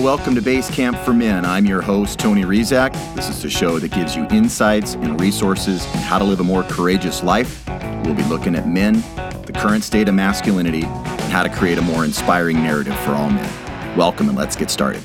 welcome to Base Camp for Men. I'm your host, Tony Rizak. This is the show that gives you insights and resources on how to live a more courageous life. We'll be looking at men, the current state of masculinity, and how to create a more inspiring narrative for all men. Welcome, and let's get started.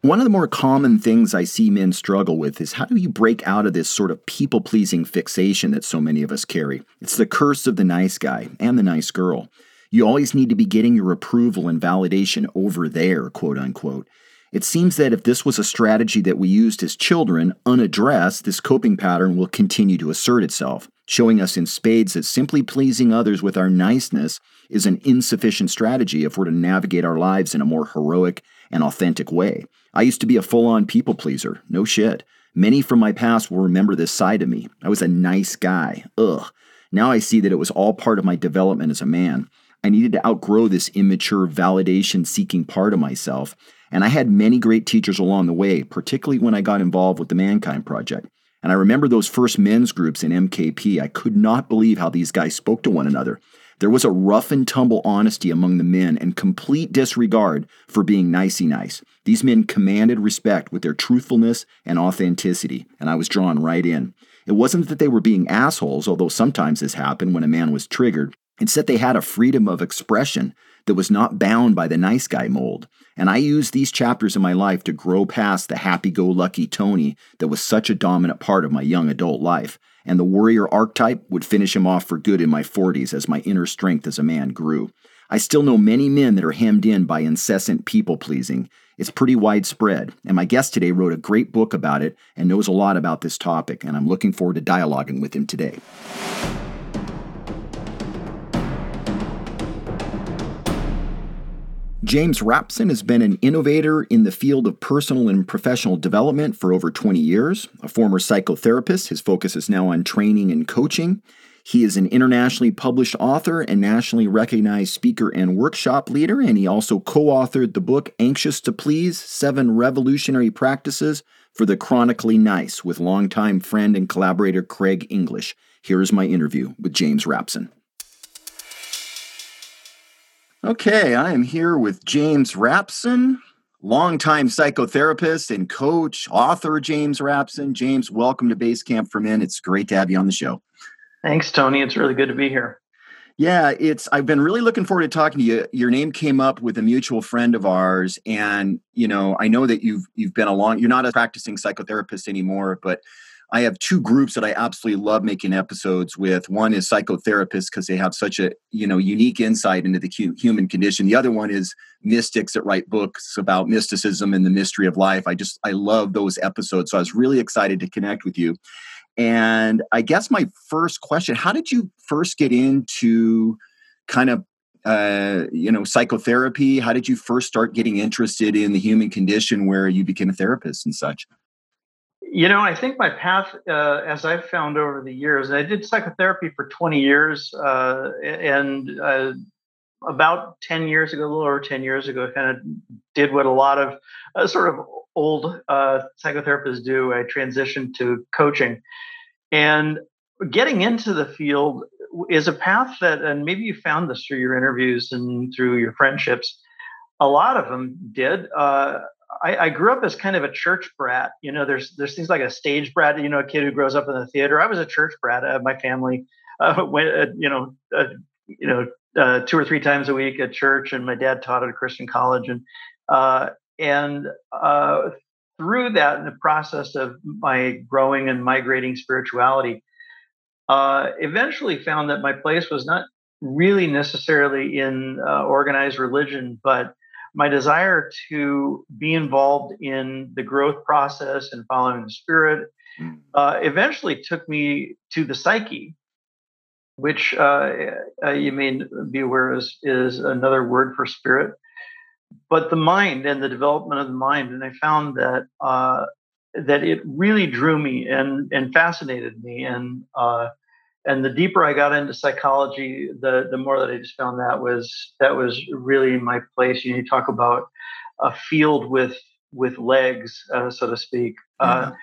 One of the more common things I see men struggle with is how do you break out of this sort of people pleasing fixation that so many of us carry? It's the curse of the nice guy and the nice girl. You always need to be getting your approval and validation over there, quote unquote. It seems that if this was a strategy that we used as children, unaddressed, this coping pattern will continue to assert itself, showing us in spades that simply pleasing others with our niceness is an insufficient strategy if we're to navigate our lives in a more heroic and authentic way. I used to be a full on people pleaser, no shit. Many from my past will remember this side of me. I was a nice guy. Ugh. Now I see that it was all part of my development as a man. I needed to outgrow this immature, validation seeking part of myself. And I had many great teachers along the way, particularly when I got involved with the Mankind Project. And I remember those first men's groups in MKP. I could not believe how these guys spoke to one another. There was a rough and tumble honesty among the men and complete disregard for being nicey nice. These men commanded respect with their truthfulness and authenticity, and I was drawn right in. It wasn't that they were being assholes, although sometimes this happened when a man was triggered. Instead, they had a freedom of expression that was not bound by the nice guy mold. And I used these chapters in my life to grow past the happy go lucky Tony that was such a dominant part of my young adult life. And the warrior archetype would finish him off for good in my 40s as my inner strength as a man grew. I still know many men that are hemmed in by incessant people pleasing. It's pretty widespread, and my guest today wrote a great book about it and knows a lot about this topic, and I'm looking forward to dialoguing with him today. James Rapson has been an innovator in the field of personal and professional development for over 20 years. A former psychotherapist, his focus is now on training and coaching. He is an internationally published author and nationally recognized speaker and workshop leader, and he also co authored the book Anxious to Please Seven Revolutionary Practices for the Chronically Nice with longtime friend and collaborator Craig English. Here is my interview with James Rapson. Okay, I am here with James Rapson, longtime psychotherapist and coach, author James Rapson. James, welcome to Base Camp for Men. It's great to have you on the show. Thanks, Tony. It's really good to be here. Yeah, it's I've been really looking forward to talking to you. Your name came up with a mutual friend of ours and you know, I know that you've you've been a long you're not a practicing psychotherapist anymore, but I have two groups that I absolutely love making episodes with. One is psychotherapists because they have such a you know unique insight into the human condition. The other one is mystics that write books about mysticism and the mystery of life. I just I love those episodes. So I was really excited to connect with you. And I guess my first question: How did you first get into kind of uh, you know psychotherapy? How did you first start getting interested in the human condition, where you became a therapist and such? You know, I think my path, uh, as I've found over the years, I did psychotherapy for 20 years, uh, and uh, about 10 years ago, a little over 10 years ago, I kind of did what a lot of uh, sort of old uh, psychotherapists do. I transitioned to coaching, and getting into the field is a path that, and maybe you found this through your interviews and through your friendships. A lot of them did. I, I, grew up as kind of a church brat. You know, there's there's things like a stage brat. You know, a kid who grows up in the theater. I was a church brat. Uh, my family uh, went, uh, you know, uh, you know, uh, two or three times a week at church, and my dad taught at a Christian college, and uh, and through that, in the process of my growing and migrating spirituality, eventually found that my place was not really necessarily in organized religion, but my desire to be involved in the growth process and following the spirit mm. uh, eventually took me to the psyche, which uh, uh, you may be aware is, is another word for spirit, but the mind and the development of the mind. And I found that uh, that it really drew me and and fascinated me and uh, and the deeper I got into psychology, the the more that I just found that was that was really my place. You, know, you talk about a field with with legs, uh, so to speak. Uh, mm-hmm. Uh,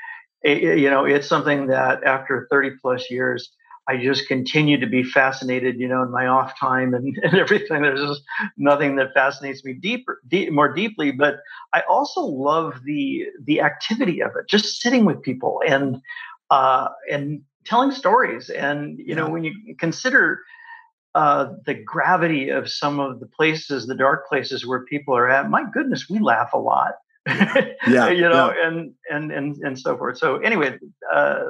it, you know, it's something that after 30 plus years, I just continue to be fascinated, you know, in my off time and, and everything. There's just nothing that fascinates me deeper, deep, more deeply. But I also love the the activity of it, just sitting with people and uh, and telling stories. And you yeah. know, when you consider uh, the gravity of some of the places, the dark places where people are at, my goodness, we laugh a lot. yeah, you know, yeah. and and and and so forth. So anyway, uh,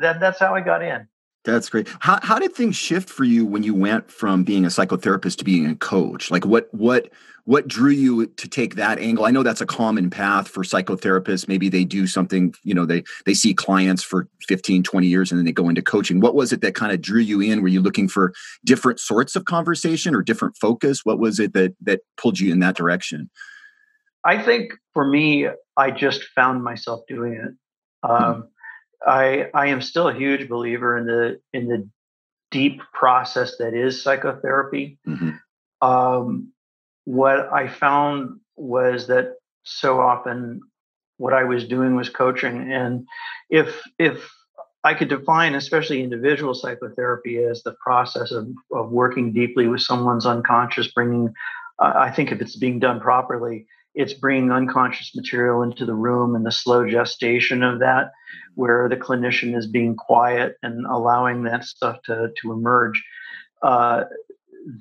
that that's how I got in. That's great. How how did things shift for you when you went from being a psychotherapist to being a coach? Like what what what drew you to take that angle? I know that's a common path for psychotherapists. Maybe they do something, you know, they they see clients for 15, 20 years and then they go into coaching. What was it that kind of drew you in? Were you looking for different sorts of conversation or different focus? What was it that that pulled you in that direction? I think for me, I just found myself doing it. Um, I I am still a huge believer in the in the deep process that is psychotherapy. Mm-hmm. Um, what I found was that so often what I was doing was coaching, and if if I could define, especially individual psychotherapy, as the process of, of working deeply with someone's unconscious, bringing, uh, I think if it's being done properly, it's bringing unconscious material into the room and the slow gestation of that, where the clinician is being quiet and allowing that stuff to, to emerge. Uh,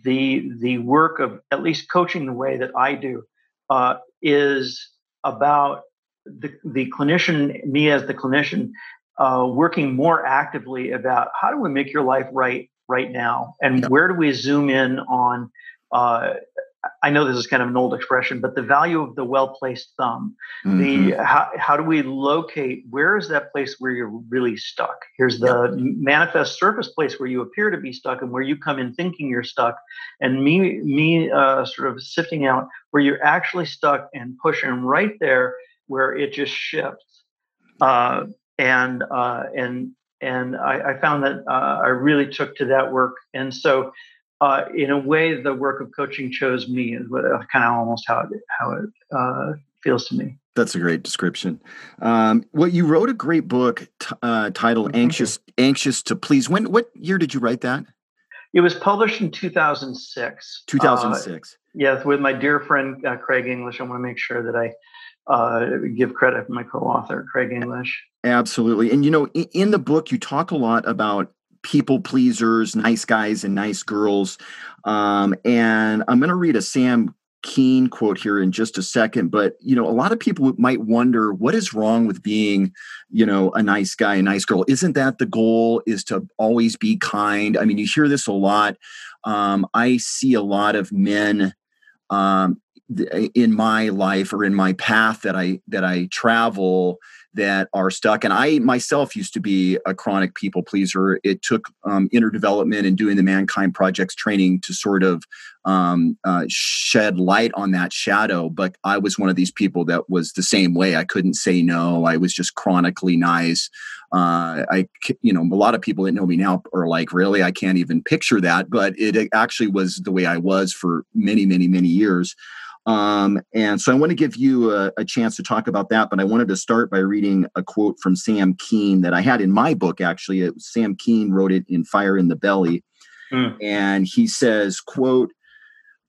the the work of at least coaching the way that I do uh, is about the, the clinician, me as the clinician, uh, working more actively about how do we make your life right right now, and yeah. where do we zoom in on uh, I know this is kind of an old expression, but the value of the well placed thumb. Mm-hmm. The how, how do we locate where is that place where you're really stuck? Here's the manifest surface place where you appear to be stuck and where you come in thinking you're stuck, and me me uh, sort of sifting out where you're actually stuck and pushing right there where it just shifts. Uh, and uh, and and I, I found that uh, I really took to that work, and so uh, in a way, the work of coaching chose me, is what uh, kind of almost how it how it uh, feels to me. That's a great description. Um, well, you wrote a great book t- uh, titled "Anxious Anxious to Please." When what year did you write that? It was published in 2006. 2006. Uh, yes, with my dear friend uh, Craig English. I want to make sure that I give credit to my co-author Craig English. Absolutely, and you know, in, in the book, you talk a lot about people pleasers, nice guys and nice girls. Um, and I'm going to read a Sam Keen quote here in just a second, but you know, a lot of people might wonder what is wrong with being, you know, a nice guy, a nice girl. Isn't that the goal? Is to always be kind? I mean, you hear this a lot. Um, I see a lot of men um, in my life or in my path that I that I travel that are stuck. And I myself used to be a chronic people pleaser. It took um, inner development and doing the Mankind Projects training to sort of um, uh, shed light on that shadow. But I was one of these people that was the same way. I couldn't say no. I was just chronically nice. Uh, I, you know, a lot of people that know me now are like, really, I can't even picture that. But it actually was the way I was for many, many, many years. Um, and so I want to give you a, a, chance to talk about that, but I wanted to start by reading a quote from Sam Keen that I had in my book. Actually, it, Sam Keen wrote it in Fire in the Belly, mm. and he says, "quote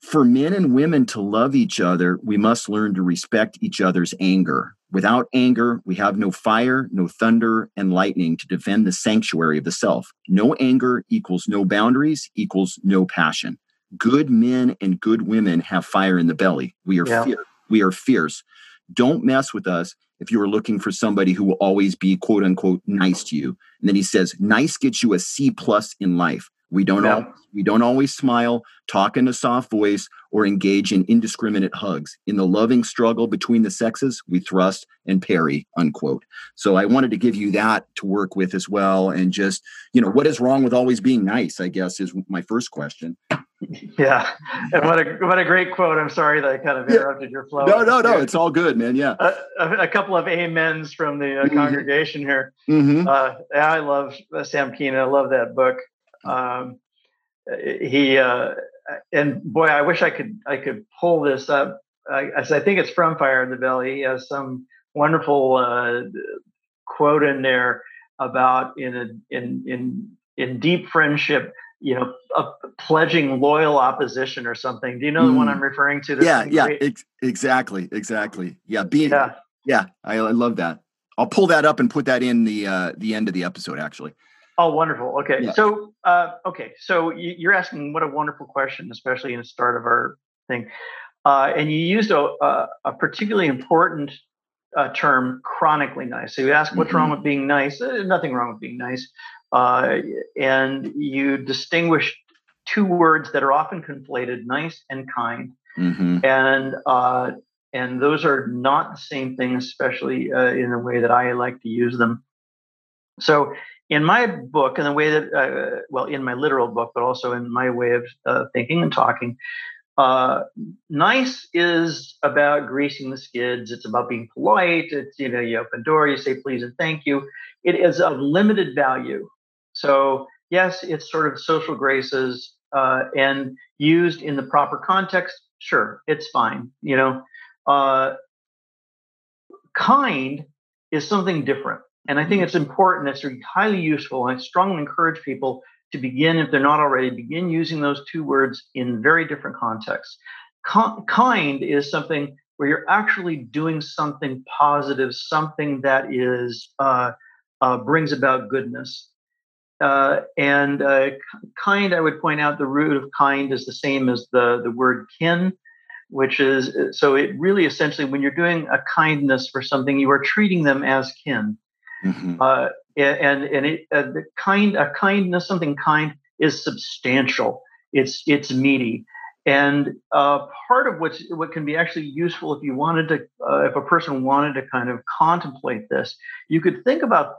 For men and women to love each other, we must learn to respect each other's anger. Without anger, we have no fire, no thunder, and lightning to defend the sanctuary of the self. No anger equals no boundaries equals no passion." Good men and good women have fire in the belly. We are yeah. fierce. We are fierce. Don't mess with us if you are looking for somebody who will always be quote unquote nice to you. And then he says, nice gets you a C plus in life. We don't yeah. all, we don't always smile, talk in a soft voice, or engage in indiscriminate hugs. In the loving struggle between the sexes, we thrust and parry, unquote. So I wanted to give you that to work with as well. And just, you know, what is wrong with always being nice, I guess, is my first question. Yeah, and what a what a great quote. I'm sorry that I kind of interrupted your flow. No, no, no. It's all good, man. Yeah, a, a, a couple of amens from the uh, mm-hmm. congregation here. Mm-hmm. Uh, I love uh, Sam Keen. I love that book. Um, he uh, and boy, I wish I could I could pull this up. I, I think it's from Fire in the Belly. He has some wonderful uh, quote in there about in a in in in deep friendship, you know, uh, pledging loyal opposition or something. Do you know mm. the one I'm referring to? Yeah, yeah, ex- exactly, exactly. Yeah, being yeah, yeah I, I, love that. I'll pull that up and put that in the uh, the end of the episode. Actually. Oh, wonderful. Okay, yeah. so uh, okay, so you're asking what a wonderful question, especially in the start of our thing, uh, and you used a, a, a particularly important uh, term, chronically nice. So you ask, what's mm-hmm. wrong with being nice? Uh, nothing wrong with being nice. Uh, and you distinguish two words that are often conflated, nice and kind. Mm-hmm. And uh, and those are not the same thing, especially uh, in the way that I like to use them. So in my book, in the way that, uh, well, in my literal book, but also in my way of uh, thinking and talking, uh, nice is about greasing the skids. It's about being polite. It's, you know, you open door, you say please and thank you. It is of limited value. So, yes, it's sort of social graces uh, and used in the proper context. Sure, it's fine. You know, uh, kind is something different. And I think it's important, it's highly useful. And I strongly encourage people to begin, if they're not already, begin using those two words in very different contexts. kind is something where you're actually doing something positive, something that is uh, uh, brings about goodness. Uh, and uh, kind, I would point out, the root of kind is the same as the the word kin, which is so. It really essentially, when you're doing a kindness for something, you are treating them as kin. Mm-hmm. Uh, and and it, uh, the kind a kindness something kind is substantial it's it's meaty and uh, part of what's what can be actually useful if you wanted to uh, if a person wanted to kind of contemplate this you could think about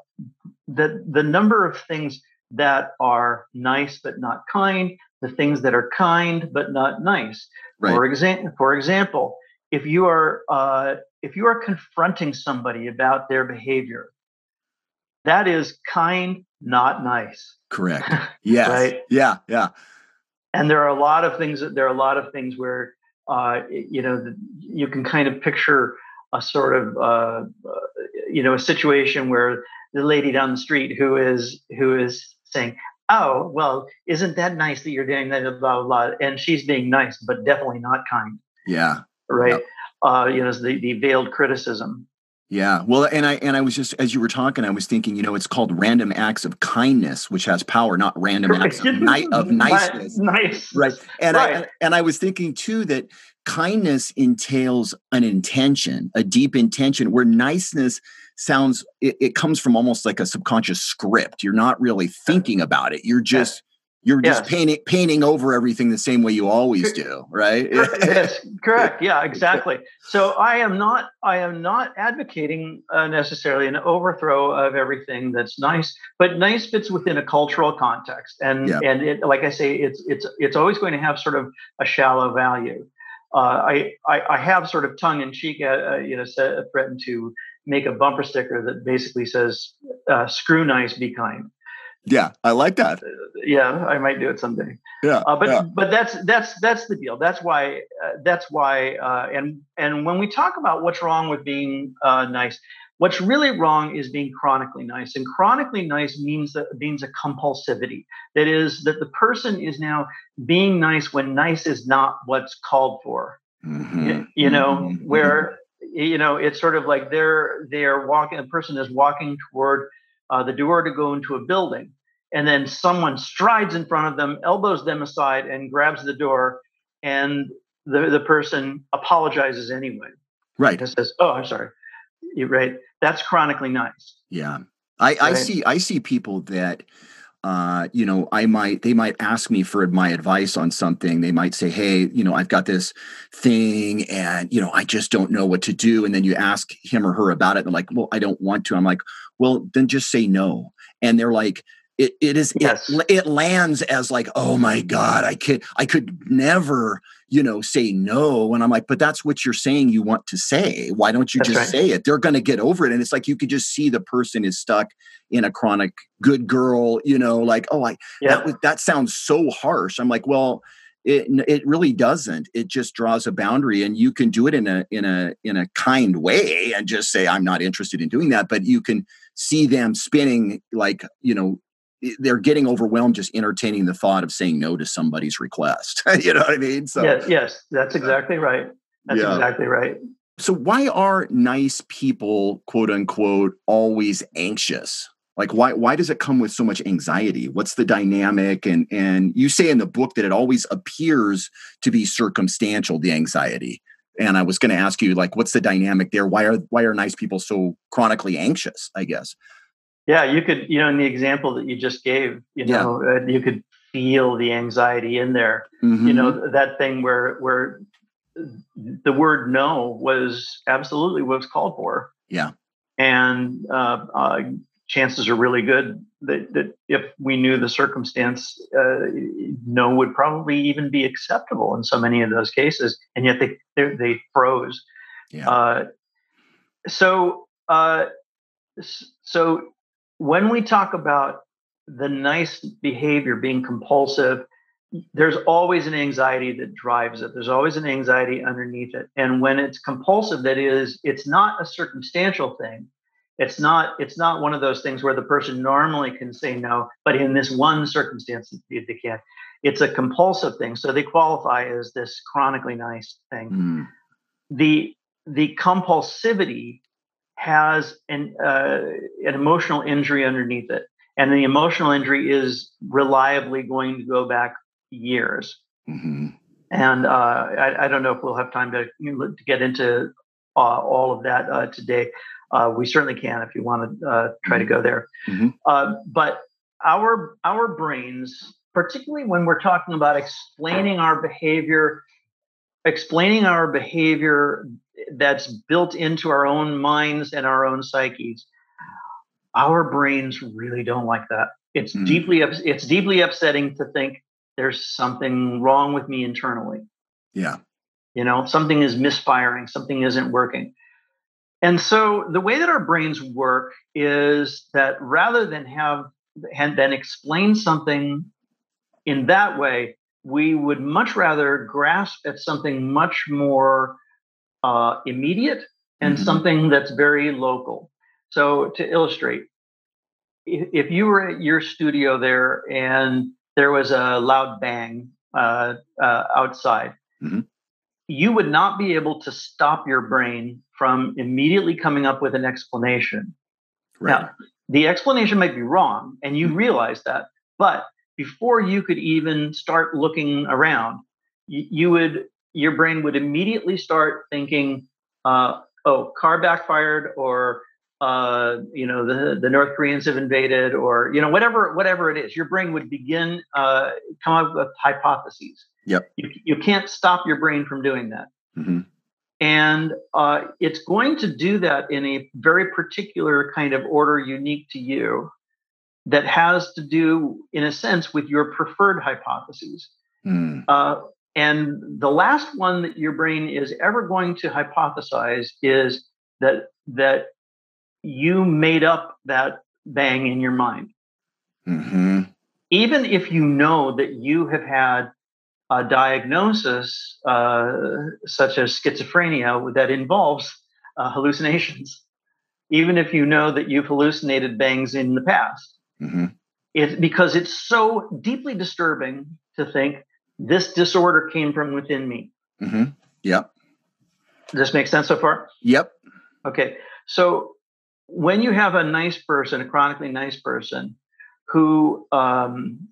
the the number of things that are nice but not kind the things that are kind but not nice right. for example for example if you are uh, if you are confronting somebody about their behavior that is kind, not nice. Correct. Yes. right? Yeah. Yeah. And there are a lot of things. That there are a lot of things where uh, you know the, you can kind of picture a sort of uh, uh, you know a situation where the lady down the street who is who is saying, "Oh, well, isn't that nice that you're doing that?" Blah blah, blah. and she's being nice, but definitely not kind. Yeah. Right. Yep. Uh, you know, the the veiled criticism. Yeah. Well, and I and I was just as you were talking, I was thinking, you know, it's called random acts of kindness, which has power, not random acts of, ni- of niceness. Nice. Right. And right. I and I was thinking too that kindness entails an intention, a deep intention, where niceness sounds it, it comes from almost like a subconscious script. You're not really thinking about it. You're just you're just yes. painting painting over everything the same way you always do right yes correct yeah exactly so i am not i am not advocating uh, necessarily an overthrow of everything that's nice but nice fits within a cultural context and yeah. and it, like i say it's it's it's always going to have sort of a shallow value uh, I, I, I have sort of tongue in cheek, uh, uh you know, threatened to make a bumper sticker that basically says uh, "Screw nice, be kind." Yeah, I like that. Yeah, I might do it someday. Yeah, uh, but yeah. but that's that's that's the deal. That's why uh, that's why uh, and and when we talk about what's wrong with being uh, nice, what's really wrong is being chronically nice. And chronically nice means that means a compulsivity. That is that the person is now being nice when nice is not what's called for. Mm-hmm. You, you, know mm-hmm. where you know it's sort of like they're they're walking. The person is walking toward uh, the door to go into a building. And then someone strides in front of them, elbows them aside, and grabs the door. And the, the person apologizes anyway. Right. And says, Oh, I'm sorry. You're right. That's chronically nice. Yeah. I, right? I see I see people that uh, you know, I might, they might ask me for my advice on something. They might say, Hey, you know, I've got this thing and, you know, I just don't know what to do. And then you ask him or her about it. And like, well, I don't want to. I'm like, well, then just say no. And they're like, it, it is, yes. it, it lands as like, oh my God, I could, I could never, you know, say no. And I'm like, but that's what you're saying you want to say. Why don't you that's just right. say it? They're going to get over it. And it's like, you could just see the person is stuck in a chronic good girl, you know, like, oh, I, yeah. that, was, that sounds so harsh. I'm like, well, it, it really doesn't. It just draws a boundary and you can do it in a, in a, in a kind way and just say, I'm not interested in doing that. But you can see them spinning like, you know, they're getting overwhelmed just entertaining the thought of saying no to somebody's request. you know what I mean? So yes, yes, that's exactly right. That's yeah. exactly right. So why are nice people, quote unquote, always anxious? Like why why does it come with so much anxiety? What's the dynamic? And and you say in the book that it always appears to be circumstantial, the anxiety. And I was going to ask you, like, what's the dynamic there? Why are why are nice people so chronically anxious? I guess. Yeah, you could, you know, in the example that you just gave, you know, yeah. uh, you could feel the anxiety in there. Mm-hmm. You know, that thing where where the word no was absolutely what was called for. Yeah. And uh, uh, chances are really good that, that if we knew the circumstance, uh, no would probably even be acceptable in so many of those cases. And yet they they, they froze. Yeah. Uh, so uh, so when we talk about the nice behavior being compulsive there's always an anxiety that drives it there's always an anxiety underneath it and when it's compulsive that is it's not a circumstantial thing it's not it's not one of those things where the person normally can say no but in this one circumstance they can't it's a compulsive thing so they qualify as this chronically nice thing mm. the the compulsivity has an uh, an emotional injury underneath it and the emotional injury is reliably going to go back years. Mm-hmm. And uh, I, I, don't know if we'll have time to, to get into uh, all of that uh, today. Uh, we certainly can if you want to uh, try mm-hmm. to go there. Mm-hmm. Uh, but our our brains, particularly when we're talking about explaining our behavior, explaining our behavior that's built into our own minds and our own psyches, our brains really don't like that. It's mm. deeply it's deeply upsetting to think there's something wrong with me internally. Yeah. You know, something is misfiring, something isn't working. And so the way that our brains work is that rather than have and then explain something in that way, we would much rather grasp at something much more uh, immediate and mm-hmm. something that's very local. So to illustrate, if you were at your studio there and there was a loud bang uh, uh, outside, mm-hmm. You would not be able to stop your brain from immediately coming up with an explanation. Right. Now, the explanation might be wrong, and you mm-hmm. realize that, but before you could even start looking around, you, you would your brain would immediately start thinking, uh, "Oh, car backfired," or uh, you know the, the North Koreans have invaded, or you know whatever whatever it is, your brain would begin uh, come up with hypotheses. Yep. You, you can't stop your brain from doing that, mm-hmm. and uh, it's going to do that in a very particular kind of order, unique to you, that has to do, in a sense, with your preferred hypotheses. Mm. and the last one that your brain is ever going to hypothesize is that that you made up that bang in your mind. Mm-hmm. Even if you know that you have had a diagnosis uh, such as schizophrenia that involves uh, hallucinations, even if you know that you've hallucinated bangs in the past, mm-hmm. it, because it's so deeply disturbing to think this disorder came from within me. Mm-hmm. Yep. Does this make sense so far? Yep. Okay. So when you have a nice person, a chronically nice person, who um,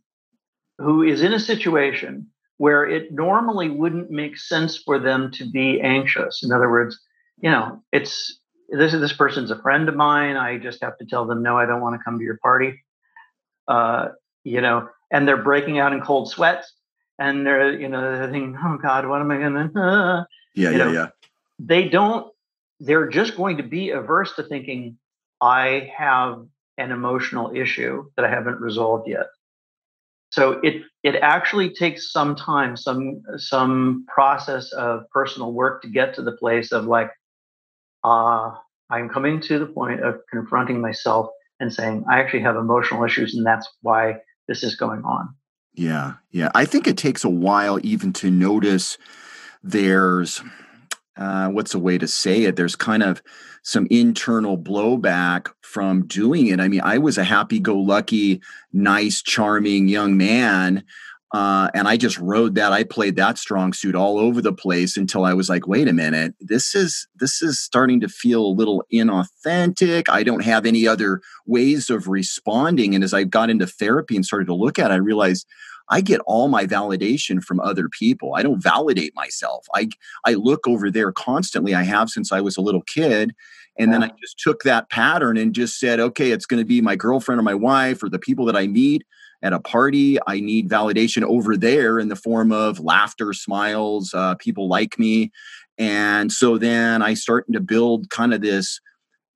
who is in a situation where it normally wouldn't make sense for them to be anxious. In other words, you know, it's this this person's a friend of mine. I just have to tell them no, I don't want to come to your party. Uh, you know, and they're breaking out in cold sweats, and they're you know they're thinking, oh God, what am I gonna? Uh, yeah, yeah, know, yeah. They don't. They're just going to be averse to thinking I have an emotional issue that I haven't resolved yet. So it it actually takes some time, some some process of personal work to get to the place of like, uh, I'm coming to the point of confronting myself and saying, I actually have emotional issues, and that's why this is going on. Yeah, yeah. I think it takes a while even to notice there's uh, what's a way to say it? There's kind of some internal blowback from doing it. I mean, I was a happy go lucky, nice, charming young man. Uh, and I just rode that. I played that strong suit all over the place until I was like, wait a minute, this is this is starting to feel a little inauthentic. I don't have any other ways of responding. And as I got into therapy and started to look at it, I realized I get all my validation from other people. I don't validate myself. I I look over there constantly. I have since I was a little kid. And yeah. then I just took that pattern and just said, okay, it's going to be my girlfriend or my wife or the people that I meet at a party. I need validation over there in the form of laughter, smiles, uh, people like me. And so then I started to build kind of this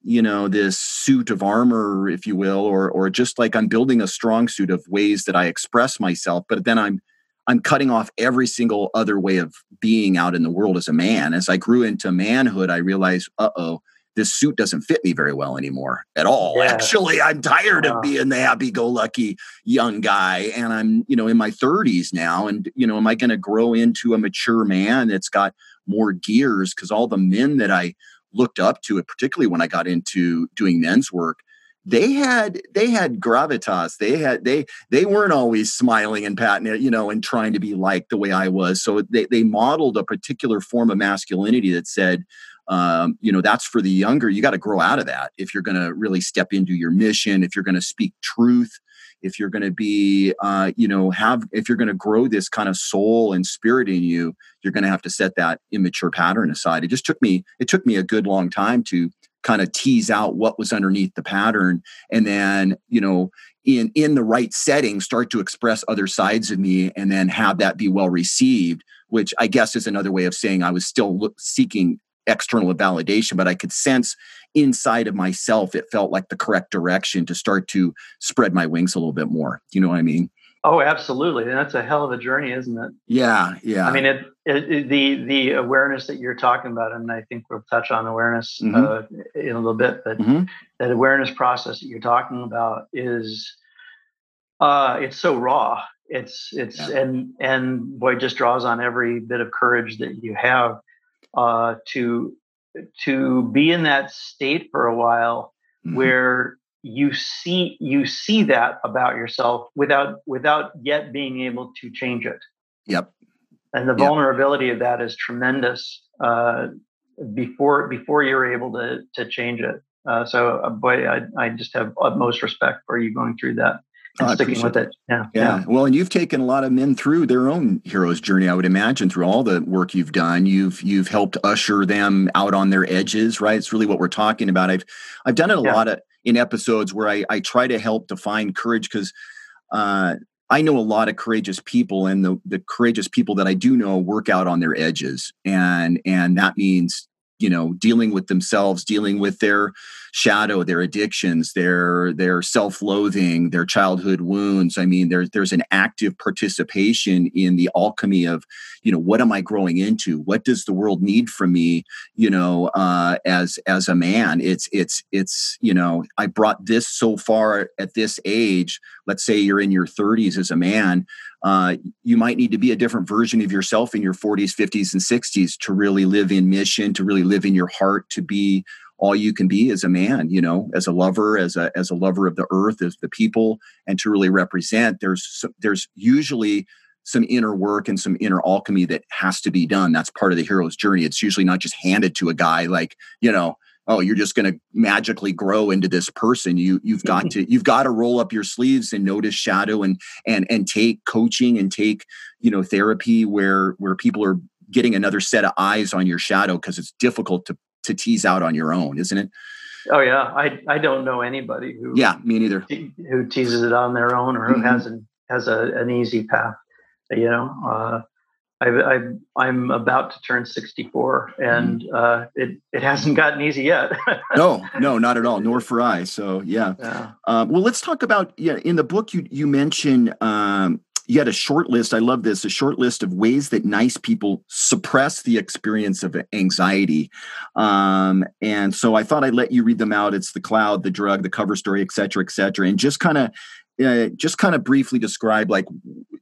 you know this suit of armor if you will or or just like i'm building a strong suit of ways that i express myself but then i'm i'm cutting off every single other way of being out in the world as a man. As i grew into manhood i realized uh-oh this suit doesn't fit me very well anymore at all. Yeah. actually i'm tired of being the happy-go-lucky young guy and i'm you know in my 30s now and you know am i going to grow into a mature man that's got more gears? Because all the men that i looked up to it, particularly when I got into doing men's work, they had they had gravitas. They had they they weren't always smiling and patting it, you know, and trying to be like the way I was. So they they modeled a particular form of masculinity that said, um, you know, that's for the younger. You got to grow out of that if you're going to really step into your mission. If you're going to speak truth if you're going to be uh, you know have if you're going to grow this kind of soul and spirit in you you're going to have to set that immature pattern aside it just took me it took me a good long time to kind of tease out what was underneath the pattern and then you know in in the right setting start to express other sides of me and then have that be well received which i guess is another way of saying i was still seeking external validation but i could sense inside of myself, it felt like the correct direction to start to spread my wings a little bit more. You know what I mean? Oh, absolutely. And that's a hell of a journey, isn't it? Yeah, yeah. I mean, it, it, it the the awareness that you're talking about, and I think we'll touch on awareness mm-hmm. uh, in a little bit, but mm-hmm. that awareness process that you're talking about is uh, it's so raw. It's it's yeah. and and boy, it just draws on every bit of courage that you have uh, to to be in that state for a while mm-hmm. where you see you see that about yourself without without yet being able to change it yep and the vulnerability yep. of that is tremendous uh, before before you're able to to change it uh, so uh, boy I, I just have utmost respect for you going through that oh, sticking with it. Yeah, yeah. Yeah. Well, and you've taken a lot of men through their own hero's journey, I would imagine, through all the work you've done. You've you've helped usher them out on their edges, right? It's really what we're talking about. I've I've done it a yeah. lot of in episodes where I, I try to help define courage because uh, I know a lot of courageous people, and the the courageous people that I do know work out on their edges, and and that means you know dealing with themselves dealing with their shadow their addictions their their self-loathing their childhood wounds. I mean there's there's an active participation in the alchemy of you know what am i growing into? What does the world need from me you know uh as as a man? It's it's it's you know i brought this so far at this age let's say you're in your 30s as a man uh, you might need to be a different version of yourself in your 40s 50s and 60s to really live in mission to really live in your heart to be all you can be as a man you know as a lover as a as a lover of the earth as the people and to really represent there's there's usually some inner work and some inner alchemy that has to be done. That's part of the hero's journey. It's usually not just handed to a guy like you know oh you're just going to magically grow into this person. You you've got to you've got to roll up your sleeves and notice shadow and and and take coaching and take you know therapy where where people are getting another set of eyes on your shadow because it's difficult to to tease out on your own isn't it oh yeah i i don't know anybody who yeah me neither who teases it on their own or who mm-hmm. has an has a, an easy path you know uh I, I, am about to turn 64, and mm. uh, it it hasn't gotten easy yet. no, no, not at all. Nor for I. So yeah. yeah. Um, well, let's talk about yeah. In the book, you you mention um, you had a short list. I love this. A short list of ways that nice people suppress the experience of anxiety. Um, and so I thought I'd let you read them out. It's the cloud, the drug, the cover story, et cetera, et cetera, and just kind of uh, just kind of briefly describe like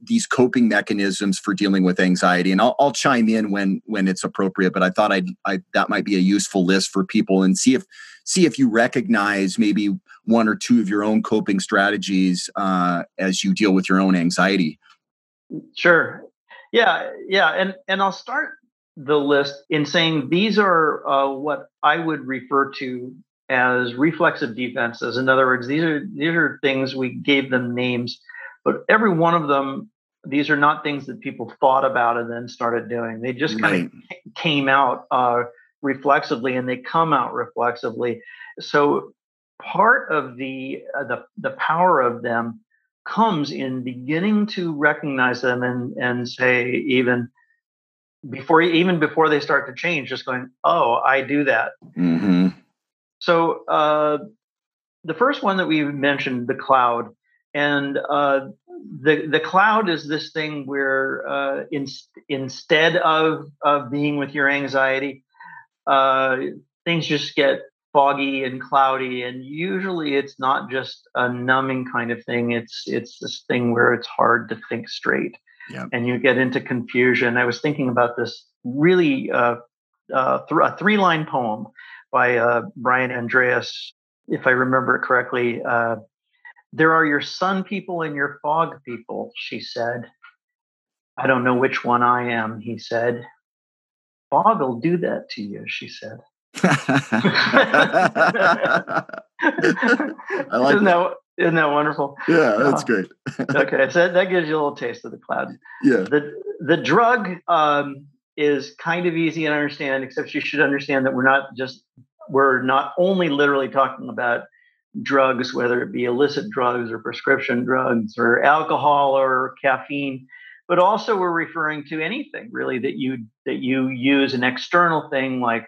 these coping mechanisms for dealing with anxiety and I'll, I'll chime in when when it's appropriate but i thought I'd, i that might be a useful list for people and see if see if you recognize maybe one or two of your own coping strategies uh, as you deal with your own anxiety. Sure. Yeah yeah and and i'll start the list in saying these are uh, what i would refer to as reflexive defenses in other words these are these are things we gave them names but every one of them, these are not things that people thought about and then started doing. They just kind of came out uh, reflexively, and they come out reflexively. So part of the uh, the the power of them comes in beginning to recognize them and and say even before even before they start to change just going oh i do that mm-hmm. So uh, the first one that we mentioned the cloud and uh, the the cloud is this thing where uh, in, instead of of being with your anxiety, uh, things just get foggy and cloudy, and usually it's not just a numbing kind of thing. It's it's this thing where it's hard to think straight, yep. and you get into confusion. I was thinking about this really uh, uh, th- a three line poem by uh, Brian Andreas, if I remember it correctly. There are your sun people and your fog people, she said. I don't know which one I am, he said. Fog will do that to you, she said. I like isn't that. that. Isn't that wonderful? Yeah, that's uh, great. okay, so that, that, gives you a little taste of the cloud. Yeah. The the drug um, is kind of easy to understand, except you should understand that we're not just we're not only literally talking about drugs, whether it be illicit drugs or prescription drugs or alcohol or caffeine, but also we're referring to anything really that you that you use an external thing like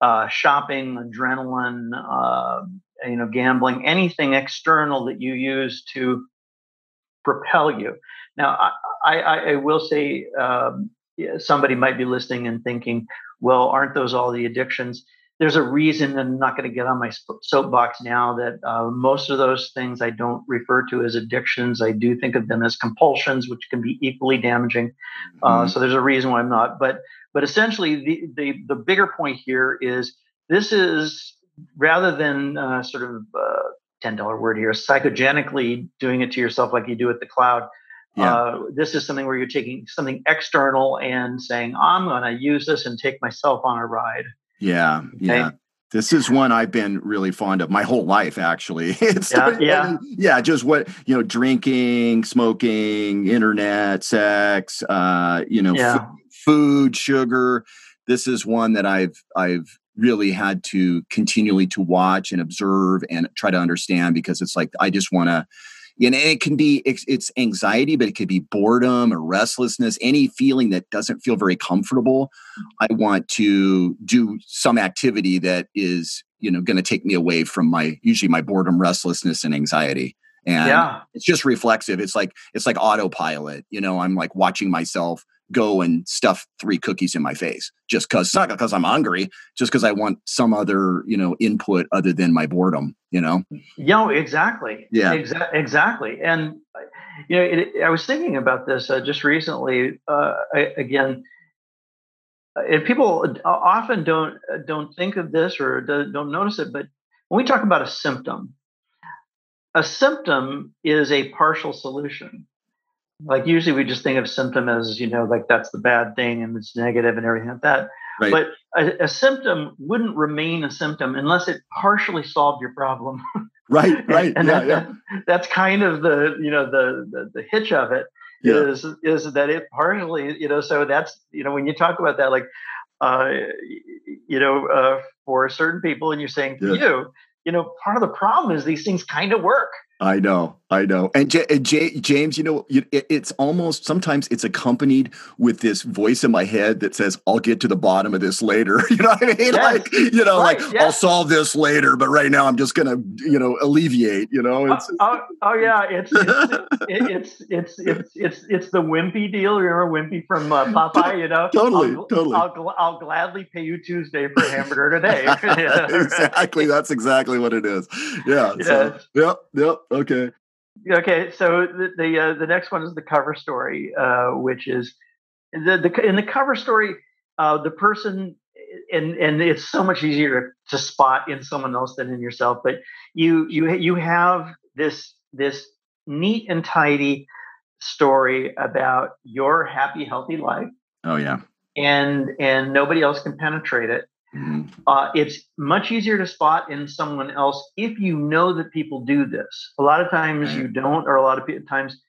uh, shopping, adrenaline, uh, you know, gambling, anything external that you use to propel you. Now, I, I, I will say um, somebody might be listening and thinking, well, aren't those all the addictions? there's a reason, and I'm not going to get on my soapbox now, that uh, most of those things I don't refer to as addictions. I do think of them as compulsions, which can be equally damaging. Uh, mm-hmm. so there's a reason why I'm not. But but essentially, the the, the bigger point here is this is rather than uh, sort of uh, ten dollar word here, psychogenically doing it to yourself like you do at the cloud. Yeah. Uh, this is something where you're taking something external and saying, I'm going to use this and take myself on a ride. Yeah, yeah. This is one I've been really fond of my whole life, actually. it's yeah, yeah. yeah, just what you know, drinking, smoking, internet, sex, uh, you know, yeah. f- food, sugar. This is one that I've I've really had to continually to watch and observe and try to understand because it's like I just want to know, it can be it's, it's, anxiety, but it could be boredom or restlessness, any feeling that doesn't feel very comfortable. I want to do some activity that is, you know, going to take me away from my usually my boredom, restlessness, and anxiety. And yeah. it's just reflexive. It's like it's like autopilot. You know, I'm like watching myself go and stuff three cookies in my face just because not because I'm hungry, just because I want some other you know input other than my boredom. You know. Yeah, exactly. Yeah, Exa- exactly. And you know, it, I was thinking about this uh, just recently. Uh, I, again, and people often don't don't think of this or don't notice it, but when we talk about a symptom, a symptom is a partial solution like usually we just think of symptom as you know like that's the bad thing and it's negative and everything like that right. but a, a, symptom wouldn't remain a symptom unless it partially solved your problem right right and yeah, that, yeah. that's kind of the you know the the, the hitch of it yeah. is is that it partially you know so that's you know when you talk about that like uh you know uh for certain people and you're saying yeah. you you know part of the problem is these things kind of work I know, I know. And, J- J- James, you know, it, it's almost sometimes it's accompanied with this voice in my head that says, "I'll get to the bottom of this later." You know what I mean? Like, you know, right, like. I'll solve this later, but right now I'm just gonna, you know, alleviate. You know? It's, oh, oh, oh, yeah, it's it's, it's it's it's it's it's the wimpy deal. Remember Wimpy from uh, Popeye? You know, totally, I'll, totally. I'll, I'll gladly pay you Tuesday for a hamburger today. exactly. That's exactly what it is. Yeah. Yes. So, yep. Yep. Okay. Okay, so the the, uh, the next one is the cover story, uh, which is the, the in the cover story, uh, the person and and it's so much easier to, to spot in someone else than in yourself. But you you you have this this neat and tidy story about your happy, healthy life. Oh yeah. And and nobody else can penetrate it. Mm-hmm. Uh, it's much easier to spot in someone else if you know that people do this. A lot of times you don't, or a lot of times,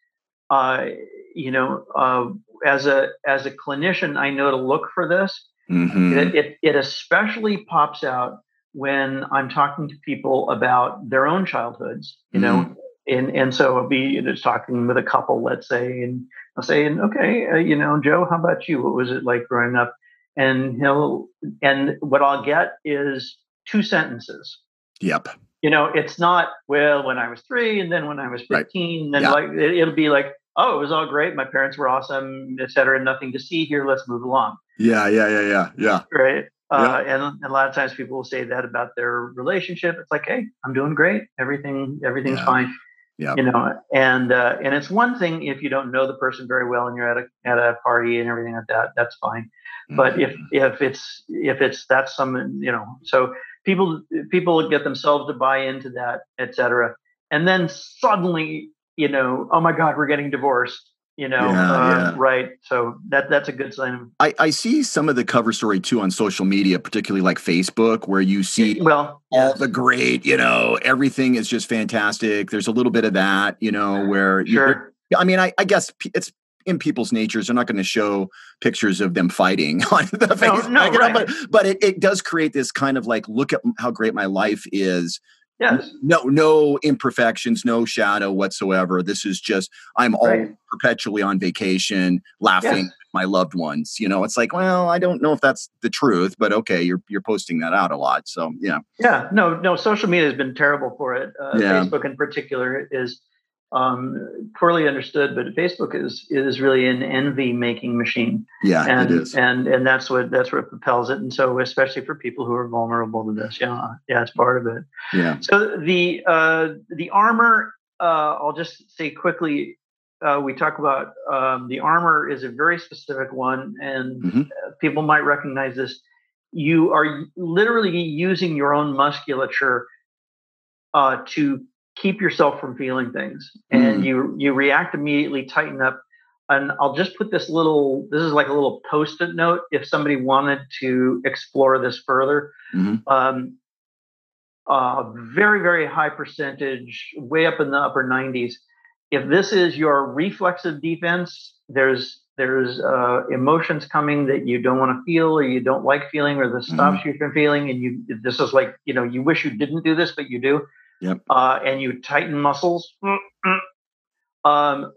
uh, you know, uh, as a as a clinician, I know to look for this. Mm-hmm. It, it, it especially pops out when I'm talking to people about their own childhoods. You mm-hmm. know, and and so I'll be you know, talking with a couple, let's say, and I'll say, and okay, uh, you know, Joe, how about you? What was it like growing up? And he'll and what I'll get is two sentences. Yep. You know, it's not well when I was three, and then when I was fifteen, right. then yeah. like it, it'll be like, oh, it was all great. My parents were awesome, et cetera. Nothing to see here. Let's move along. Yeah, yeah, yeah, yeah, yeah. Right. Uh, and, and, a lot of times people will say that about their relationship. It's like, hey, I'm doing great. Everything, everything's yeah. fine. Yeah. You know, and uh, and it's one thing if you don't know the person very well and you're at a at a party and everything like that, that's fine. Mm-hmm. But if if it's if it's that's some you know, so people people get themselves to buy into that, etc. And then suddenly, you know, oh my God, we're getting divorced you know yeah, uh, yeah. right so that that's a good sign I, I see some of the cover story too on social media particularly like facebook where you see well all the great you know everything is just fantastic there's a little bit of that you know where sure. i mean I, I guess it's in people's natures they're not going to show pictures of them fighting on the face no, no, right. but, but it, it does create this kind of like look at how great my life is Yes. No, no imperfections, no shadow whatsoever. This is just I'm all right. perpetually on vacation, laughing yes. my loved ones. You know, it's like, well, I don't know if that's the truth, but okay, you're you're posting that out a lot. So yeah. Yeah. No, no, social media has been terrible for it. Uh, yeah. Facebook in particular is um, poorly understood, but Facebook is is really an envy making machine. Yeah, and, it is, and and that's what that's what propels it. And so, especially for people who are vulnerable to this, yeah, yeah, it's part of it. Yeah. So the uh, the armor, uh, I'll just say quickly. Uh, we talk about um, the armor is a very specific one, and mm-hmm. people might recognize this. You are literally using your own musculature uh, to keep yourself from feeling things and mm. you you react immediately tighten up and i'll just put this little this is like a little post-it note if somebody wanted to explore this further mm-hmm. um, uh, very very high percentage way up in the upper 90s if this is your reflexive defense there's there's uh, emotions coming that you don't want to feel or you don't like feeling or the stops mm-hmm. you from feeling and you this is like you know you wish you didn't do this but you do Yep. Uh, and you tighten muscles. Um,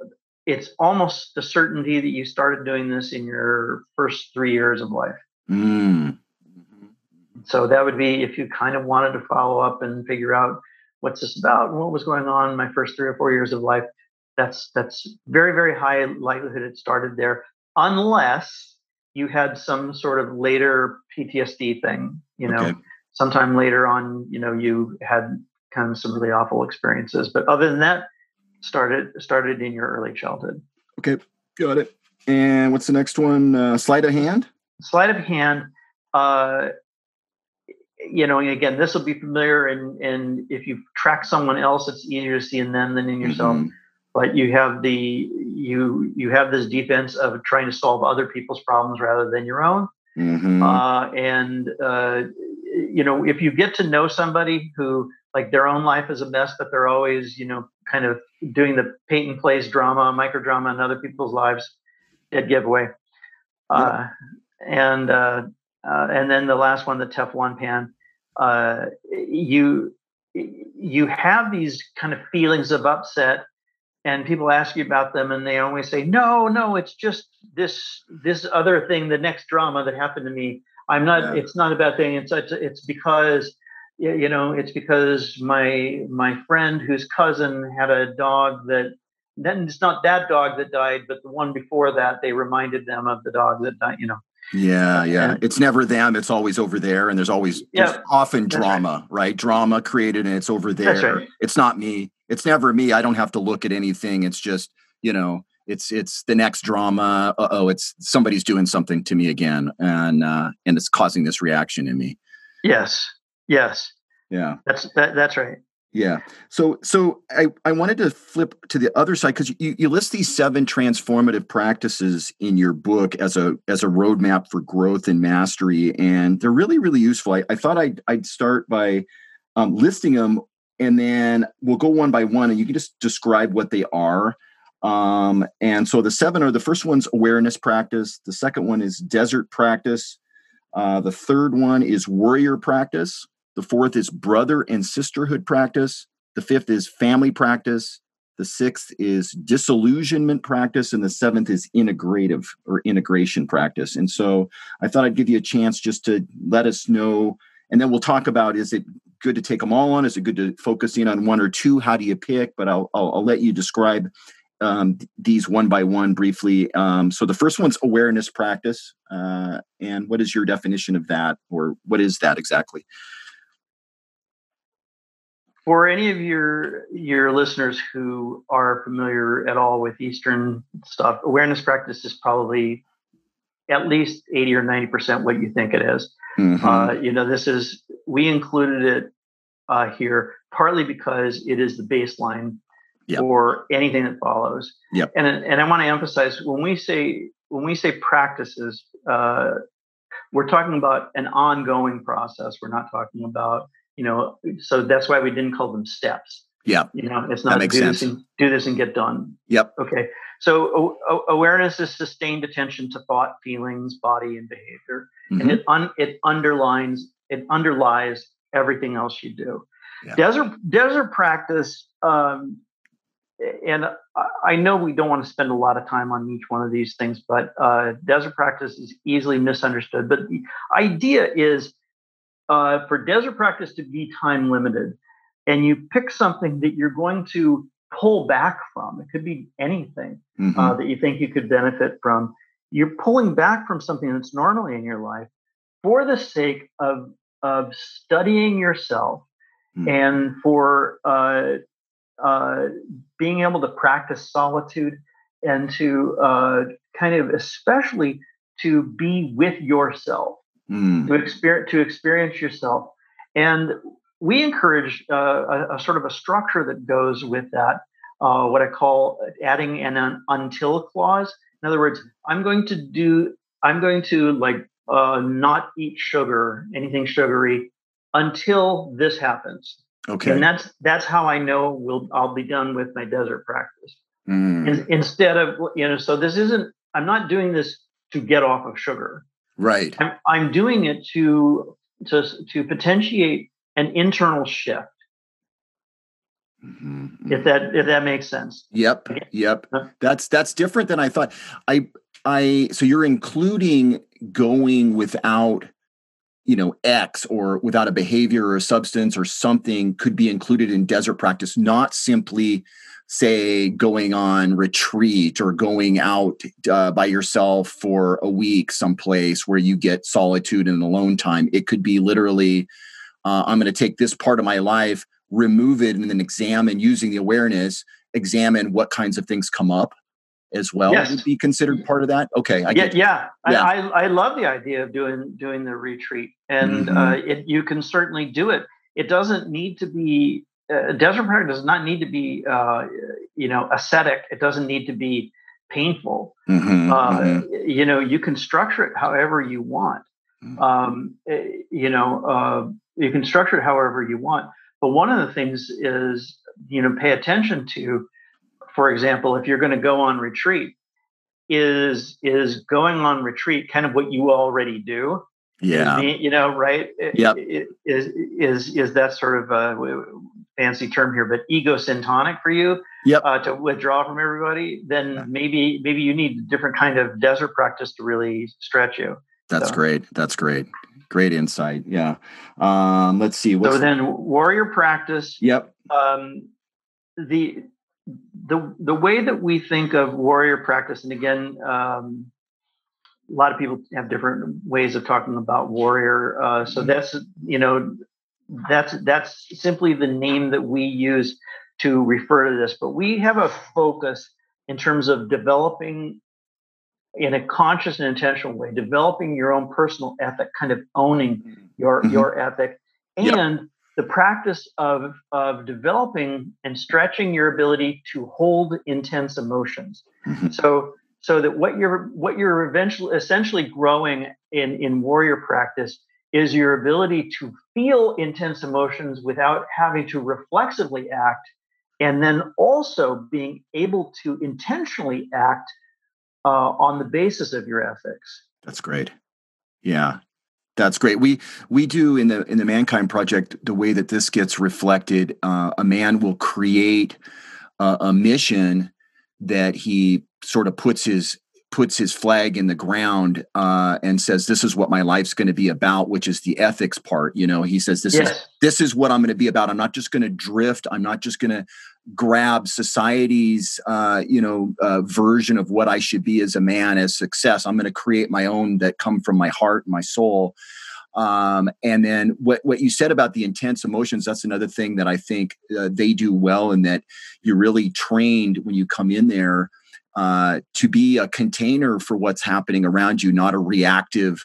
it's almost the certainty that you started doing this in your first three years of life. Mm. So that would be if you kind of wanted to follow up and figure out what's this about and what was going on in my first three or four years of life. That's that's very very high likelihood it started there, unless you had some sort of later PTSD thing. You know, okay. sometime later on, you know, you had kind of some really awful experiences. But other than that, started started in your early childhood. Okay, got it. And what's the next one? Uh, sleight of hand. Sleight of hand. Uh, you know, again, this will be familiar, and and if you track someone else, it's easier to see in them than in yourself. Mm-hmm. But you have the you you have this defense of trying to solve other people's problems rather than your own. Mm-hmm. Uh, and uh, you know, if you get to know somebody who like their own life is a mess, but they're always, you know, kind of doing the Peyton Place drama, microdrama in other people's lives. at giveaway. Yeah. Uh, and uh, uh, and then the last one, the Teflon pan. Uh, you you have these kind of feelings of upset, and people ask you about them, and they always say, "No, no, it's just this this other thing, the next drama that happened to me. I'm not. Yeah. It's not a bad thing. It's it's, it's because." You know, it's because my my friend whose cousin had a dog that then it's not that dog that died, but the one before that. They reminded them of the dog that died. You know, Yeah, yeah. And, it's never them. It's always over there, and there's always yeah, there's often drama, right. right. Drama created, and it's over there. Right. It's not me. It's never me. I don't have to look at anything. It's just you know, it's it's the next drama. Uh oh, it's somebody's doing something to me again, and uh, and it's causing this reaction in me. Yes. Yes. Yeah. That's that, that's right. Yeah. So so I, I wanted to flip to the other side because you, you list these seven transformative practices in your book as a as a roadmap for growth and mastery. And they're really, really useful. I, I thought I'd I'd start by um, listing them and then we'll go one by one and you can just describe what they are. Um, and so the seven are the first one's awareness practice, the second one is desert practice, uh, the third one is warrior practice. The fourth is brother and sisterhood practice. The fifth is family practice. The sixth is disillusionment practice. And the seventh is integrative or integration practice. And so I thought I'd give you a chance just to let us know. And then we'll talk about is it good to take them all on? Is it good to focus in on one or two? How do you pick? But I'll, I'll, I'll let you describe um, these one by one briefly. Um, so the first one's awareness practice. Uh, and what is your definition of that, or what is that exactly? For any of your your listeners who are familiar at all with Eastern stuff, awareness practice is probably at least eighty or ninety percent what you think it is. Mm-hmm. Uh, you know, this is we included it uh, here partly because it is the baseline yep. for anything that follows. Yep. And and I want to emphasize when we say when we say practices, uh, we're talking about an ongoing process. We're not talking about you know. So that's why we didn't call them steps. Yeah. You know, it's not do this and do this and get done. Yep. Okay. So o- awareness is sustained attention to thought, feelings, body, and behavior, mm-hmm. and it un- it underlines it underlies everything else you do. Yeah. Desert desert practice um, and I know we don't want to spend a lot of time on each one of these things, but uh, desert practice is easily misunderstood. But the idea is uh, for desert practice to be time limited, and you pick something that you're going to pull back from. It could be anything mm-hmm. uh, that you think you could benefit from. You're pulling back from something that's normally in your life for the sake of of studying yourself mm-hmm. and for uh, uh, being able to practice solitude and to uh, kind of especially to be with yourself mm. to experience to experience yourself and we encourage uh, a, a, sort of a structure that goes with that uh, what i call adding an, an, until clause in other words i'm going to do i'm going to like uh, not eat sugar anything sugary until this happens Okay. And that's that's how I know we'll I'll be done with my desert practice. Mm. In, instead of you know, so this isn't I'm not doing this to get off of sugar. Right. I'm, I'm doing it to to to potentiate an internal shift. Mm-hmm. If that if that makes sense. Yep. Yep. That's that's different than I thought. I I so you're including going without you know x or without a behavior or a substance or something could be included in desert practice not simply say going on retreat or going out uh, by yourself for a week someplace where you get solitude and alone time it could be literally uh, i'm going to take this part of my life remove it and then examine using the awareness examine what kinds of things come up as well yes. would be considered part of that? Okay, I yeah, yeah, yeah. I, I, love the idea of doing doing the retreat, and mm-hmm. uh, it, you can certainly do it. It doesn't need to be uh, desert does not need to be uh, you know ascetic. It doesn't need to be painful. Mm-hmm, uh, mm-hmm. You know, you can structure it however you want. Mm-hmm. Um, eh, you know, uh, you can structure it however you want. But one of the things is you know pay attention to for example, if you're going to go on retreat, is is going on retreat kind of what you already do? Yeah, you know, right? Yeah, is is is that sort of a fancy term here, but ego syntonic for you? Yep. Uh, to withdraw from everybody, then yeah. maybe maybe you need a different kind of desert practice to really stretch you. That's so. great. That's great. Great insight. Yeah. Um, let's see. so then, warrior practice. Yep. Um, the the the way that we think of warrior practice, and again, um, a lot of people have different ways of talking about warrior. Uh, so mm-hmm. that's you know that's that's simply the name that we use to refer to this. But we have a focus in terms of developing in a conscious and intentional way, developing your own personal ethic, kind of owning mm-hmm. your mm-hmm. your ethic, and yep. the practice of of developing and stretching your ability to hold intense emotions. Mm-hmm. So so that what you're what you're eventually essentially growing in in warrior practice is your ability to feel intense emotions without having to reflexively act and then also being able to intentionally act uh, on the basis of your ethics. That's great. Yeah that's great. We we do in the in the mankind project the way that this gets reflected uh, a man will create a, a mission that he sort of puts his puts his flag in the ground uh, and says this is what my life's going to be about which is the ethics part you know? He says this yes. is this is what i'm going to be about. I'm not just going to drift. I'm not just going to grab society's uh, you know uh, version of what i should be as a man as success. I'm going to create my own that come from my heart and my soul. Um, and then what what you said about the intense emotions that's another thing that i think uh, they do well and that you're really trained when you come in there uh, to be a container for what's happening around you, not a reactive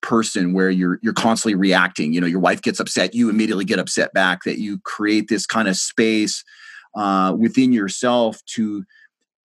person where you're you're constantly reacting. You know, your wife gets upset, you immediately get upset back. That you create this kind of space uh, within yourself to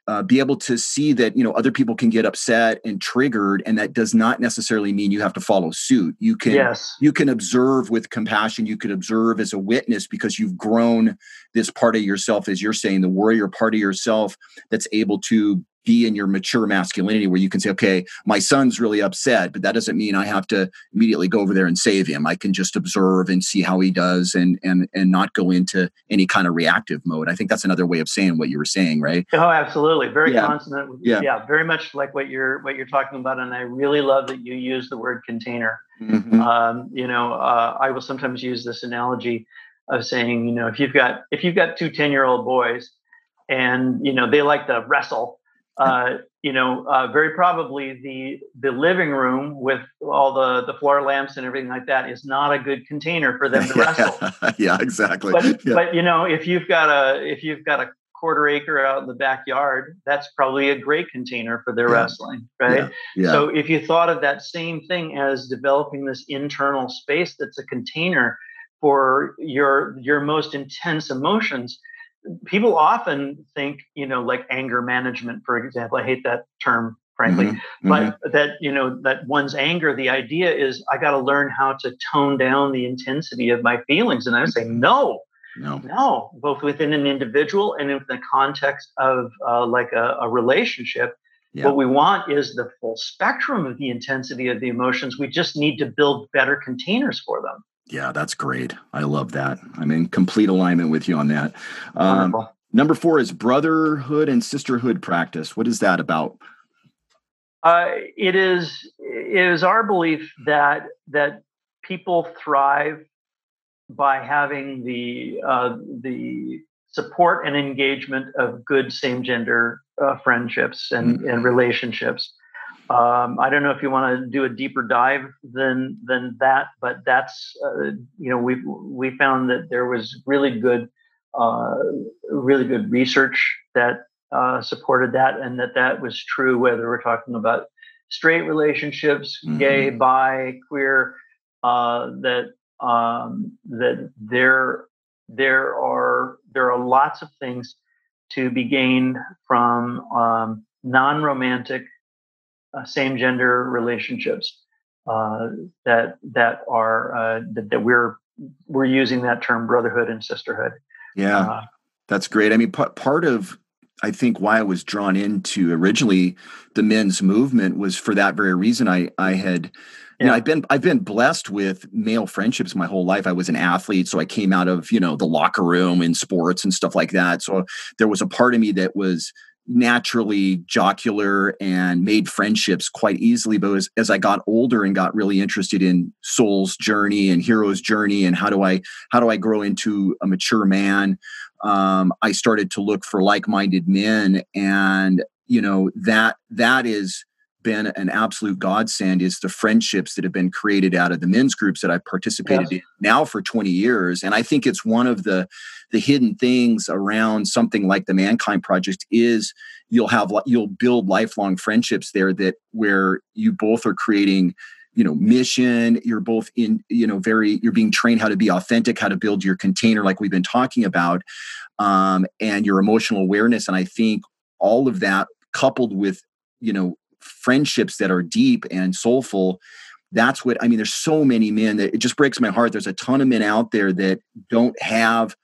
uh, be able to see that you know other people can get upset and triggered and that does not necessarily mean you have to follow suit you can yes. you can observe with compassion you can observe as a witness because you've grown this part of yourself as you're saying the warrior part of yourself that's able to be in your mature masculinity where you can say, okay, my son's really upset, but that doesn't mean I have to immediately go over there and save him. I can just observe and see how he does and and and not go into any kind of reactive mode. I think that's another way of saying what you were saying, right? Oh, absolutely. Very yeah. consonant. Yeah. yeah, very much like what you're what you're talking about. And I really love that you use the word container. Mm-hmm. Um, you know, uh, I will sometimes use this analogy of saying, you know, if you've got if you've got two 10 year old boys and you know they like to wrestle uh, you know, uh, very probably the the living room with all the the floor lamps and everything like that is not a good container for them to wrestle. yeah, exactly. But, yeah. but you know, if you've got a if you've got a quarter acre out in the backyard, that's probably a great container for their yeah. wrestling, right? Yeah. Yeah. So if you thought of that same thing as developing this internal space that's a container for your your most intense emotions, people often think, you know, like anger management, for example. I hate that term, frankly, mm-hmm. but mm-hmm. that, you know, that one's anger, the idea is I got to learn how to tone down the intensity of my feelings. And I would say, mm-hmm. no, no, no, both within an individual and in the context of uh, like a, a relationship. Yeah. What we want is the full spectrum of the intensity of the emotions. We just need to build better containers for them. Yeah, that's great. I love that. I'm in complete alignment with you on that. Um, number four is brotherhood and sisterhood practice. What is that about? Uh, it is it is our belief that that people thrive by having the uh, the support and engagement of good same gender uh, friendships and, mm-hmm. and relationships. Um, I don't know if you want to do a deeper dive than than that, but that's uh, you know we we found that there was really good uh, really good research that uh, supported that, and that that was true whether we're talking about straight relationships, mm-hmm. gay, bi, queer, uh, that um, that there there are there are lots of things to be gained from um, non-romantic same gender relationships uh, that that are uh, that, that, we're we're using that term brotherhood and sisterhood. Yeah, uh, that's great. I mean, p- part of I think why I was drawn into originally the men's movement was for that very reason. I I had you know i've been i've been blessed with male friendships my whole life i was an athlete so i came out of you know the locker room in sports and stuff like that so there was a part of me that was naturally jocular and made friendships quite easily. But as, as I got older and got really interested in soul's journey and hero's journey and how do I how do I grow into a mature man, um, I started to look for like-minded men, and you know that that is been an absolute godsend is the friendships that have been created out of the men's groups that I've participated yes. in now for 20 years. And I think it's one of the the hidden things around something like the Mankind Project is you'll have you'll build lifelong friendships there that where you both are creating you know mission you're both in you know very you're being trained how to be authentic how to build your container like we've been talking about um, and your emotional awareness and i think all of that coupled with you know friendships that are deep and soulful that's what i mean there's so many men that it just breaks my heart. There's a ton of men out there that don't have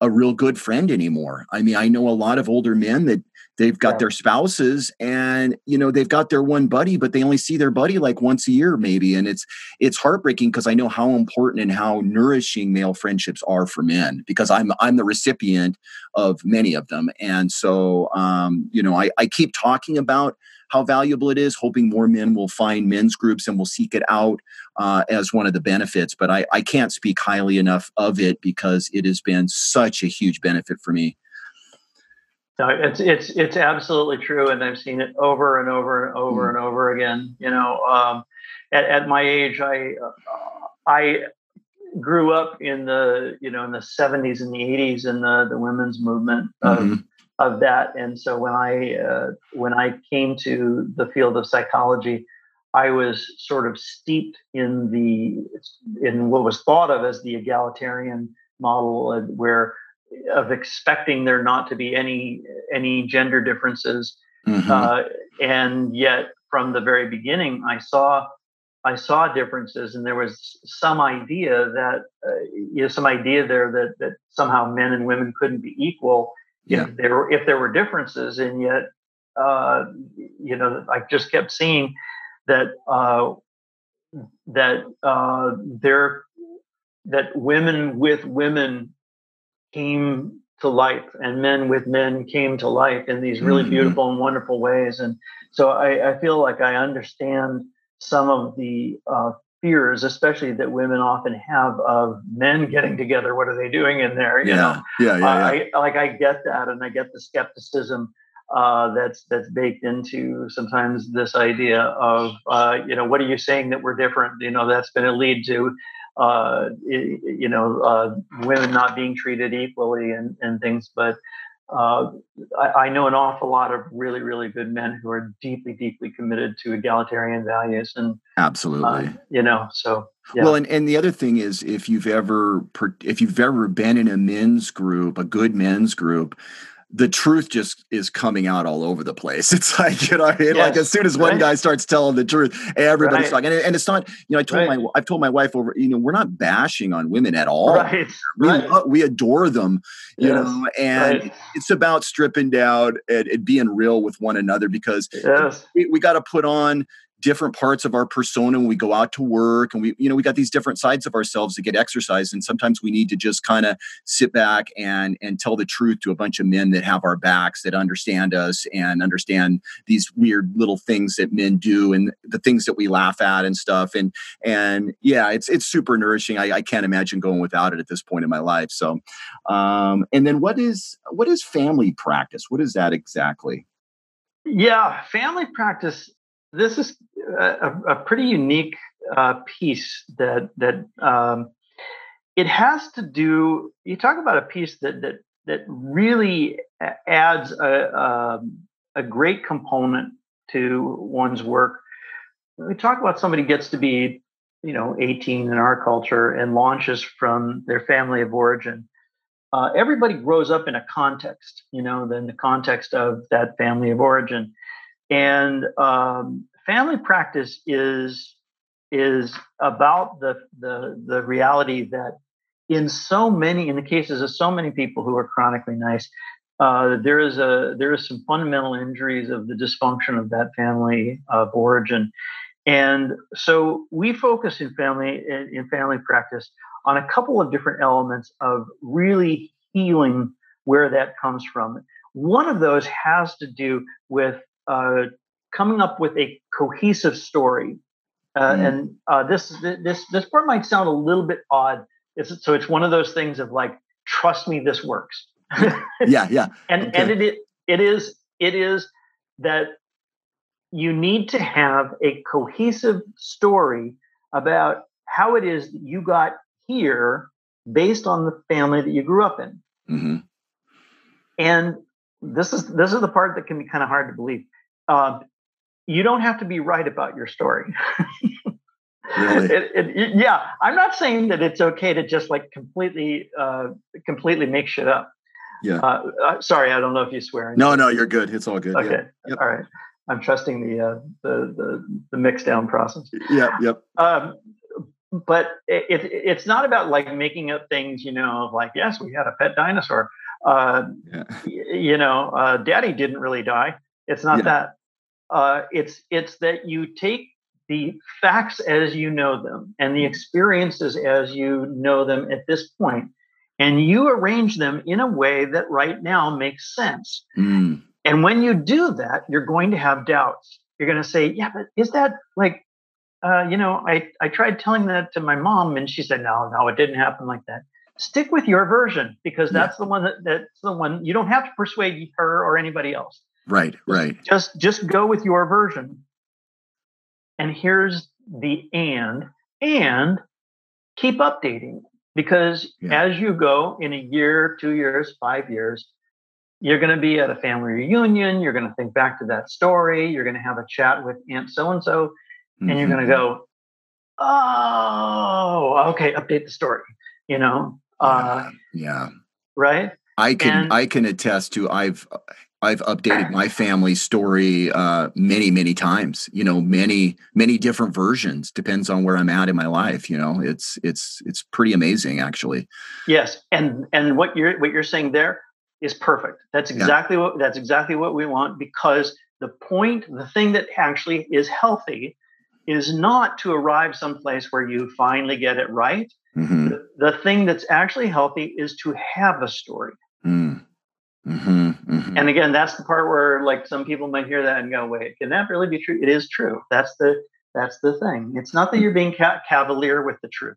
a real good friend anymore. I mean i know a lot of older men that they've got yeah. their spouses and you know they've got their one buddy but they only see their buddy like once a year maybe and it's it's heartbreaking because i know how important and how nourishing male friendships are for men because i'm i'm the recipient of many of them and so um, you know I, I keep talking about how valuable it is hoping more men will find men's groups and will seek it out uh, as one of the benefits but I, I can't speak highly enough of it because it has been such a huge benefit for me no, it's it's it's absolutely true, and I've seen it over and over and over mm. and over again. You know, um, at, at my age, I uh, I grew up in the you know in the 70s and the 80s in the the women's movement of mm-hmm. of that, and so when I uh, when I came to the field of psychology, I was sort of steeped in the in what was thought of as the egalitarian model, uh, where of expecting there not to be any any gender differences mm-hmm. uh, and yet from the very beginning i saw i saw differences and there was some idea that uh, you know some idea there that that somehow men and women couldn't be equal yeah. if there were if there were differences and yet uh, you know i just kept seeing that uh, that uh, there that women with women came to life and men with men came to life in these really mm-hmm. beautiful and wonderful ways and so I, I, feel like i understand some of the uh, fears especially that women often have of men getting together what are they doing in there you yeah. know yeah, yeah, uh, yeah. I, like i get that and i get the skepticism uh, that's that's baked into sometimes this idea of uh, you know what are you saying that we're different you know that's going to lead to uh, you know, uh, women not being treated equally and, and things. But uh, I, I, know an awful lot of really, really good men who are deeply, deeply committed to egalitarian values. And absolutely, you know, so. Yeah. Well, and, and the other thing is, if you've ever if you've ever been in a men's group, a good men's group, the truth just is coming out all over the place. It's like, you know, yes, like as soon as one right. guy starts telling the truth, everybody's right. talking. And, and, it's not, you know, I told right. my, I've told my wife over, you know, we're not bashing on women at all. Right. We, we adore them, you yes. know, and it's about stripping down and, and, being real with one another because yes. we, we got to put on different parts of our persona when we go out to work and we you know we got these different sides of ourselves that get exercised and sometimes we need to just kind of sit back and and tell the truth to a bunch of men that have our backs that understand us and understand these weird little things that men do and the things that we laugh at and stuff. And and yeah it's it's super nourishing. I, I can't imagine going without it at this point in my life. So um and then what is what is family practice? What is that exactly? Yeah family practice this is a, a pretty unique uh, piece that that um, it has to do. You talk about a piece that that that really adds a, a, um, a great component to one's work. We talk about somebody gets to be, you know, 18 in our culture and launches from their family of origin. Uh, everybody grows up in a context, you know, then the context of that family of origin. And um, family practice is is about the the the reality that in so many in the cases of so many people who are chronically nice uh, there is a there is some fundamental injuries of the dysfunction of that family of origin. And so we focus in family in, in family practice on a couple of different elements of really healing where that comes from. One of those has to do with uh, coming up with a cohesive story. Uh, mm. And uh, this this this part might sound a little bit odd. It's, so it's one of those things of like, trust me, this works. yeah, yeah. and okay. and it it is it is that you need to have a cohesive story about how it is that you got here based on the family that you grew up in. Mm-hmm. And this is this is the part that can be kind of hard to believe. Uh, you don't have to be right about your story. really? it, it, yeah, I'm not saying that it's okay to just like completely uh, completely make shit up. Yeah. Uh, uh sorry, I don't know if you swear. No, no, you're good. It's all good. Okay. Yeah. Yep. All right. I'm trusting the uh, the, the the mix down process. Yep. Yep. Um, but it, it, it's not about like making up things, you know, Of like yes, we had a pet dinosaur. Uh, yeah. You know, uh, Daddy didn't really die. It's not yeah. that. Uh, it's it's that you take the facts as you know them and the experiences as you know them at this point, and you arrange them in a way that right now makes sense. Mm. And when you do that, you're going to have doubts. You're going to say, "Yeah, but is that like uh, you know, I, I tried telling that to my mom and she said, no, no, it didn't happen like that. Stick with your version because that's yeah. the one that, that's the one you don't have to persuade her or anybody else. Right, right. Just just go with your version. And here's the and and keep updating because yeah. as you go in a year, two years, five years, you're going to be at a family reunion. You're going to think back to that story. You're going to have a chat with Aunt so and so mm-hmm. and you're going to go, oh, okay, update the story. You know, uh, yeah, right. I can and, I can attest to I've I've updated my family story uh, many many times. You know, many many different versions depends on where I'm at in my life. You know, it's it's it's pretty amazing actually. Yes, and and what you're what you're saying there is perfect. That's exactly yeah. what that's exactly what we want because the point, the thing that actually is healthy is not to arrive someplace where you finally get it right. Mm-hmm. The, the, thing that's actually healthy is to have a story. Mm. Mm-hmm, mm-hmm. And again, that's the part where like some people might hear that and go, "Wait, can that really be true?" It is true. That's the that's the thing. It's not that you're being ca- cavalier with the truth,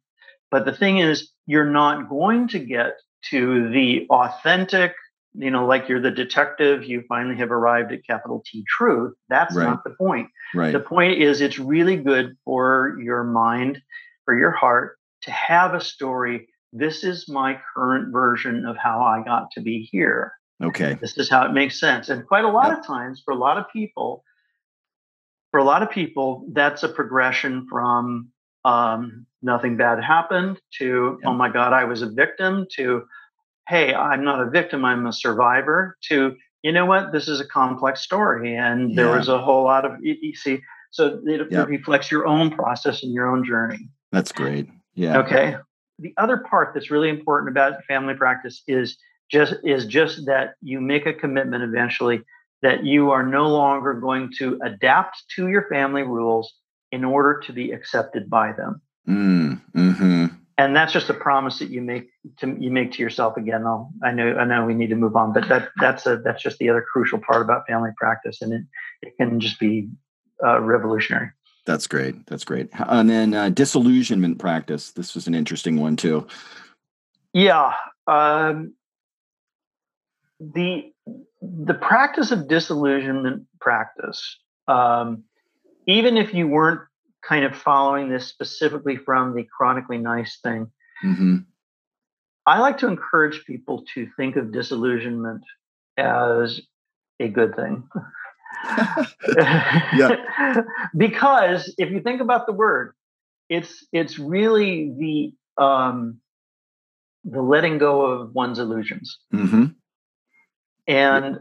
but the thing is, you're not going to get to the authentic you know, like you're the detective, you finally have arrived at capital T truth. That's right. not the point. Right. The point is it's really good for your mind, for your heart to have a story. This is my current version of how I got to be here. Okay. This is how it makes sense. And quite a lot yep. of times for a lot of people, for a lot of people, that's a progression from um, nothing bad happened to, yep. oh my God, I was a victim to, hey, I'm not a victim, I'm a survivor, to, you know what, this is a complex story. And there yeah. was a whole lot of, you see, so it, yep. reflects your own process and your own journey. That's great. Yeah. Okay. The other part that's really important about family practice is just is just that you make a commitment eventually that you are no longer going to adapt to your family rules in order to be accepted by them. Mm, hmm and that's just a promise that you make to you make to yourself again. I'll, i know i know we need to move on but that that's a that's just the other crucial part about family practice and it, it can just be uh, revolutionary. That's great. That's great. And then uh, disillusionment practice. This was an interesting one too. Yeah um, the the practice of disillusionment practice um, even if you weren't kind of following this specifically from the chronically nice thing. Mm-hmm. I like to encourage people to think of disillusionment as a good thing. because if you think about the word, it's it's really the um, the letting go of one's illusions. Mm-hmm. And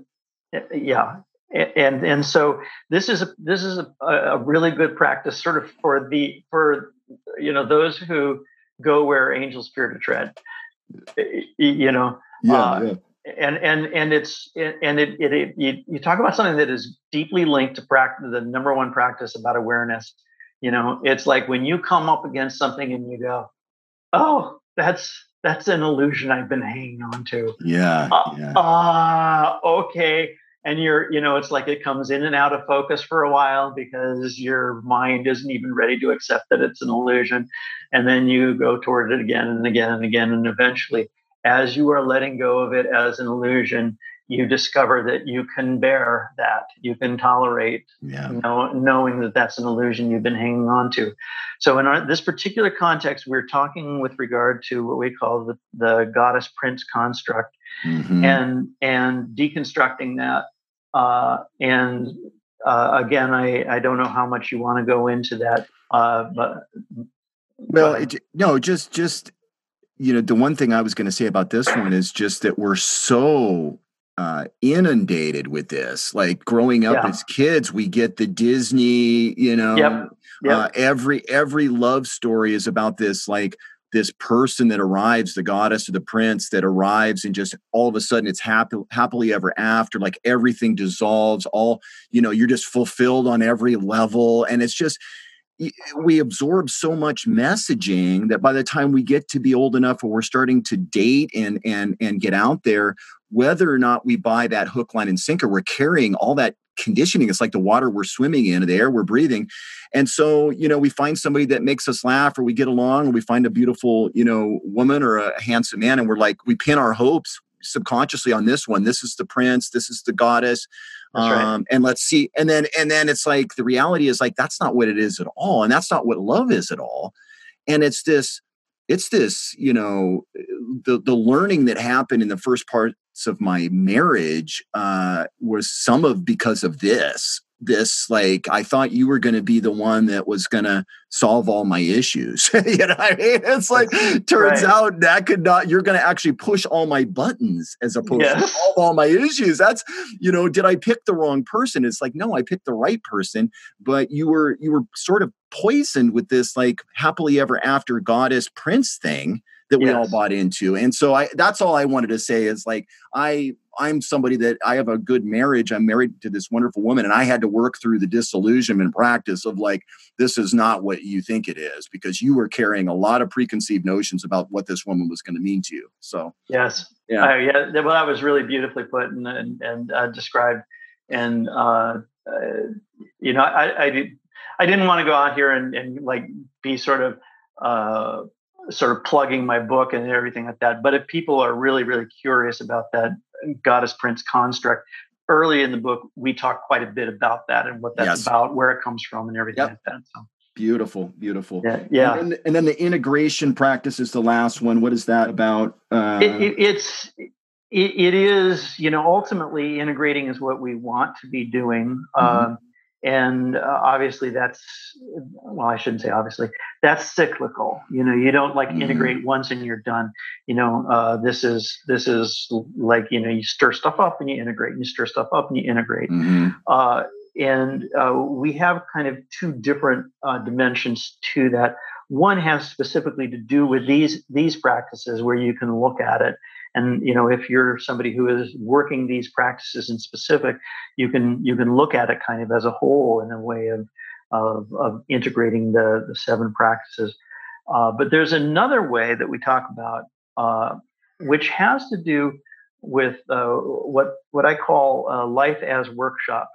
eh, yeah, and and so this is a, this is a, a really good practice sort of for the for you know those who go where angels fear to tread. You know yeah, uh, yeah. and and and it's and it, it, it you, you talk about something that is deeply linked to practice the number one practice about awareness. You know it's like when you come up against something and you go oh that's that's an illusion i've been hanging on to yeah uh, yeah. Uh, okay and you're you know it's like it comes in and out of focus for a while because your mind isn't even ready to accept that it's an illusion and then you go toward it again and again and again and eventually as you are letting go of it as an illusion you discover that you can bear that, you can tolerate, yeah. know, knowing that that's an illusion you've been hanging on to. So, in our, this particular context, we're talking with regard to what we call the, the goddess prince construct, mm-hmm. and and deconstructing that. Uh, and uh, again, I I don't know how much you want to go into that, uh, but well, it, no, just just you know, the one thing I was going to say about this one is just that we're so uh, inundated with this. Like growing up yeah. as kids, we get the Disney, you know, yep. Yep. Uh, every every love story is about this like this person that arrives, the goddess or the prince that arrives, and just all of a sudden it's happy, happily ever after. Like everything dissolves, all you know, you're just fulfilled on every level, and it's just we absorb so much messaging that by the time we get to be old enough where we're starting to date and and and get out there whether or not we buy that hook, line, and sinker, we're carrying all that conditioning. It's like the water we're swimming in, the air we're breathing. And so, you know, we find somebody that makes us laugh or we get along or we find a beautiful, you know, woman or a handsome man and we're like, we pin our hopes subconsciously on this one. This is the prince, this is the goddess. Um, right. and let's see. And then, and then it's like the reality is like, that's not what it is at all. And that's not what love is at all. And it's this, it's this, you know, the the learning that happened in the first parts of my marriage uh, was some of because of this this like i thought you were going to be the one that was going to solve all my issues you know i mean it's like turns right. out that could not you're going to actually push all my buttons as opposed yes. to solve all my issues that's you know did i pick the wrong person it's like no i picked the right person but you were you were sort of poisoned with this like happily ever after goddess prince thing that we yes. all bought into. And so I that's all I wanted to say is like I I'm somebody that I have a good marriage. I'm married to this wonderful woman and I had to work through the disillusionment practice of like this is not what you think it is because you were carrying a lot of preconceived notions about what this woman was going to mean to you. So Yes. Yeah. Uh, yeah, well that was really beautifully put and and, and uh, described and uh, uh you know I I, did, I didn't want to go out here and, and like be sort of uh, sort of plugging my book and everything like that. But if people are really, really curious about that goddess prince construct, early in the book, we talk quite a bit about that and what that's yes. about, where it comes from, and everything yep. like that. So. Beautiful, beautiful. Yeah, yeah. And, then, and, then, the integration practice is the last one. What is that about? Uh... It, it, it's it, it is you know ultimately integrating is what we want to be doing. Mm-hmm. Um, and uh, obviously that's well i shouldn't say obviously that's cyclical you know you don't like mm-hmm. integrate once and you're done you know uh, this is this is like you know you stir stuff up and you integrate and you stir stuff up and you integrate mm-hmm. uh, and uh, we have kind of two different uh, dimensions to that one has specifically to do with these these practices where you can look at it and you know, if you're somebody who is working these practices in specific, you can you can look at it kind of as a whole in a way of of, of integrating the the seven practices. Uh, but there's another way that we talk about, uh, which has to do with uh, what what I call life as workshop,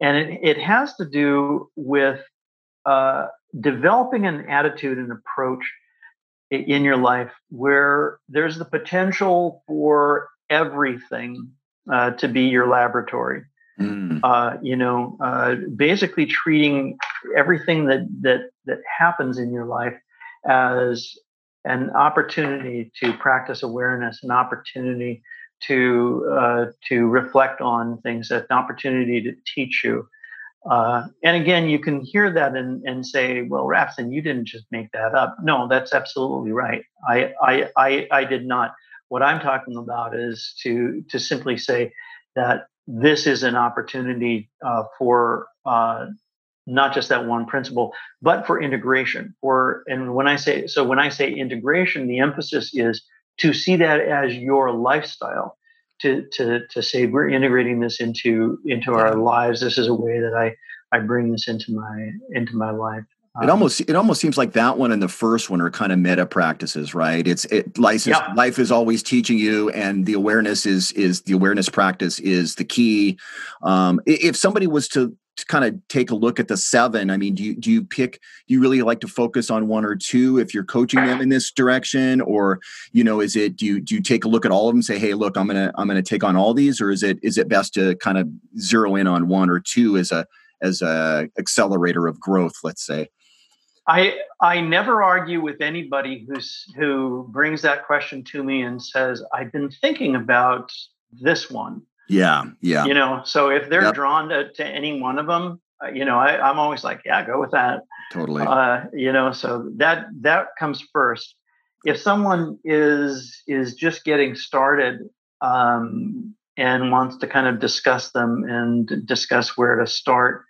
and it, it has to do with uh, developing an attitude and approach in your life where there's the potential for everything uh, to be your laboratory. Mm. Uh, you know, uh, basically treating everything that that that happens in your life as an opportunity to practice awareness, an opportunity to uh, to reflect on things, an opportunity to teach you, uh, and again, you can hear that and, and say, well, Rafson, you didn't just make that up. No, that's absolutely right. I, I, I, I did not. What I'm talking about is to, to simply say that this is an opportunity uh, for uh, not just that one principle, but for integration. For and when I say so, when I say integration, the emphasis is to see that as your lifestyle to to to say we're integrating this into into our lives. This is a way that I I bring this into my into my life. It um, almost it almost seems like that one and the first one are kind of meta practices, right? It's it license yeah. life is always teaching you, and the awareness is is the awareness practice is the key. Um, if somebody was to kind of take a look at the seven, I mean, do you do you pick? Do you really like to focus on one or two if you're coaching them in this direction, or you know, is it do you do you take a look at all of them, say, hey, look, I'm gonna I'm gonna take on all these, or is it is it best to kind of zero in on one or two as a as a accelerator of growth, let's say? I I never argue with anybody who's who brings that question to me and says, I've been thinking about this one. Yeah, yeah. You know, so if they're yep. drawn to, to any one of them, uh, you know, I, I'm always like, yeah, go with that. Totally. Uh, you know, so that that comes first. If someone is is just getting started um, and wants to kind of discuss them and discuss where to start,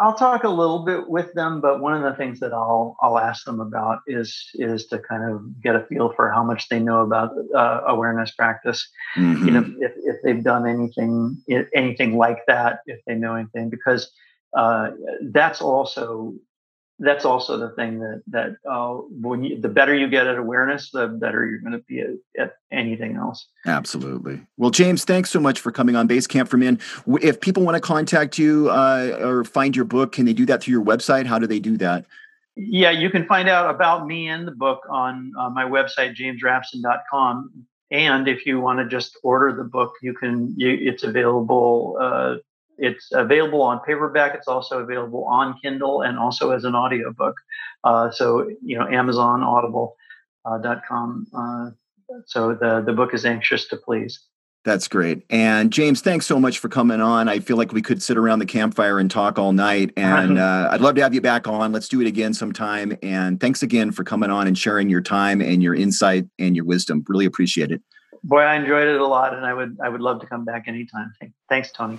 I'll talk a little bit with them, but one of the things that I'll I'll ask them about is is to kind of get a feel for how much they know about uh, awareness practice. Mm-hmm. You know, mm-hmm. if, if they've done anything anything like that, if they know anything, because uh, that's also that's also the thing that that uh, when you, the better you get at awareness, the better you're going to be at, at, anything else. Absolutely. Well, James, thanks so much for coming on Basecamp for Men. If people want to contact you uh, or find your book, can they do that through your website? How do they do that? Yeah, you can find out about me and the book on uh, my website, jamesrapson.com. And if you want to just order the book, you can. You, it's available uh, it's available on paperback. It's also available on Kindle and also as an audiobook. Uh, so, you know, Amazon, Audible.com. So the, the book is Anxious to Please. That's great. And James, thanks so much for coming on. I feel like we could sit around the campfire and talk all night. And uh, I'd love to have you back on. Let's do it again sometime. And thanks again for coming on and sharing your time and your insight and your wisdom. Really appreciate it. Boy, I enjoyed it a lot, and I would I would love to come back anytime. Thanks, Tony.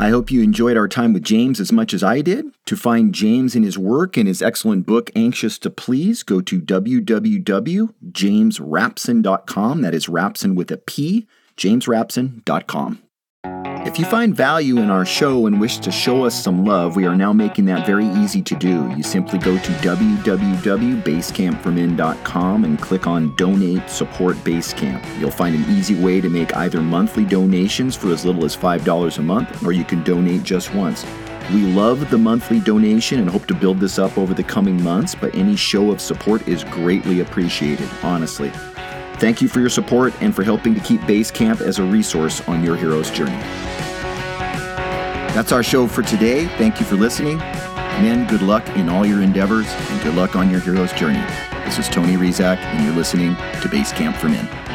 I hope you enjoyed our time with James as much as I did. To find James and his work and his excellent book, Anxious to Please, go to www.jamesrapson.com. That is Rapson with a P, jamesrapson.com. If you find value in our show and wish to show us some love, we are now making that very easy to do. You simply go to www.basecampformen.com and click on Donate Support Basecamp. You'll find an easy way to make either monthly donations for as little as $5 a month, or you can donate just once. We love the monthly donation and hope to build this up over the coming months, but any show of support is greatly appreciated, honestly. Thank you for your support and for helping to keep Basecamp as a resource on your hero's journey. That's our show for today. Thank you for listening. Men, good luck in all your endeavors and good luck on your hero's journey. This is Tony Rizak, and you're listening to Basecamp for Men.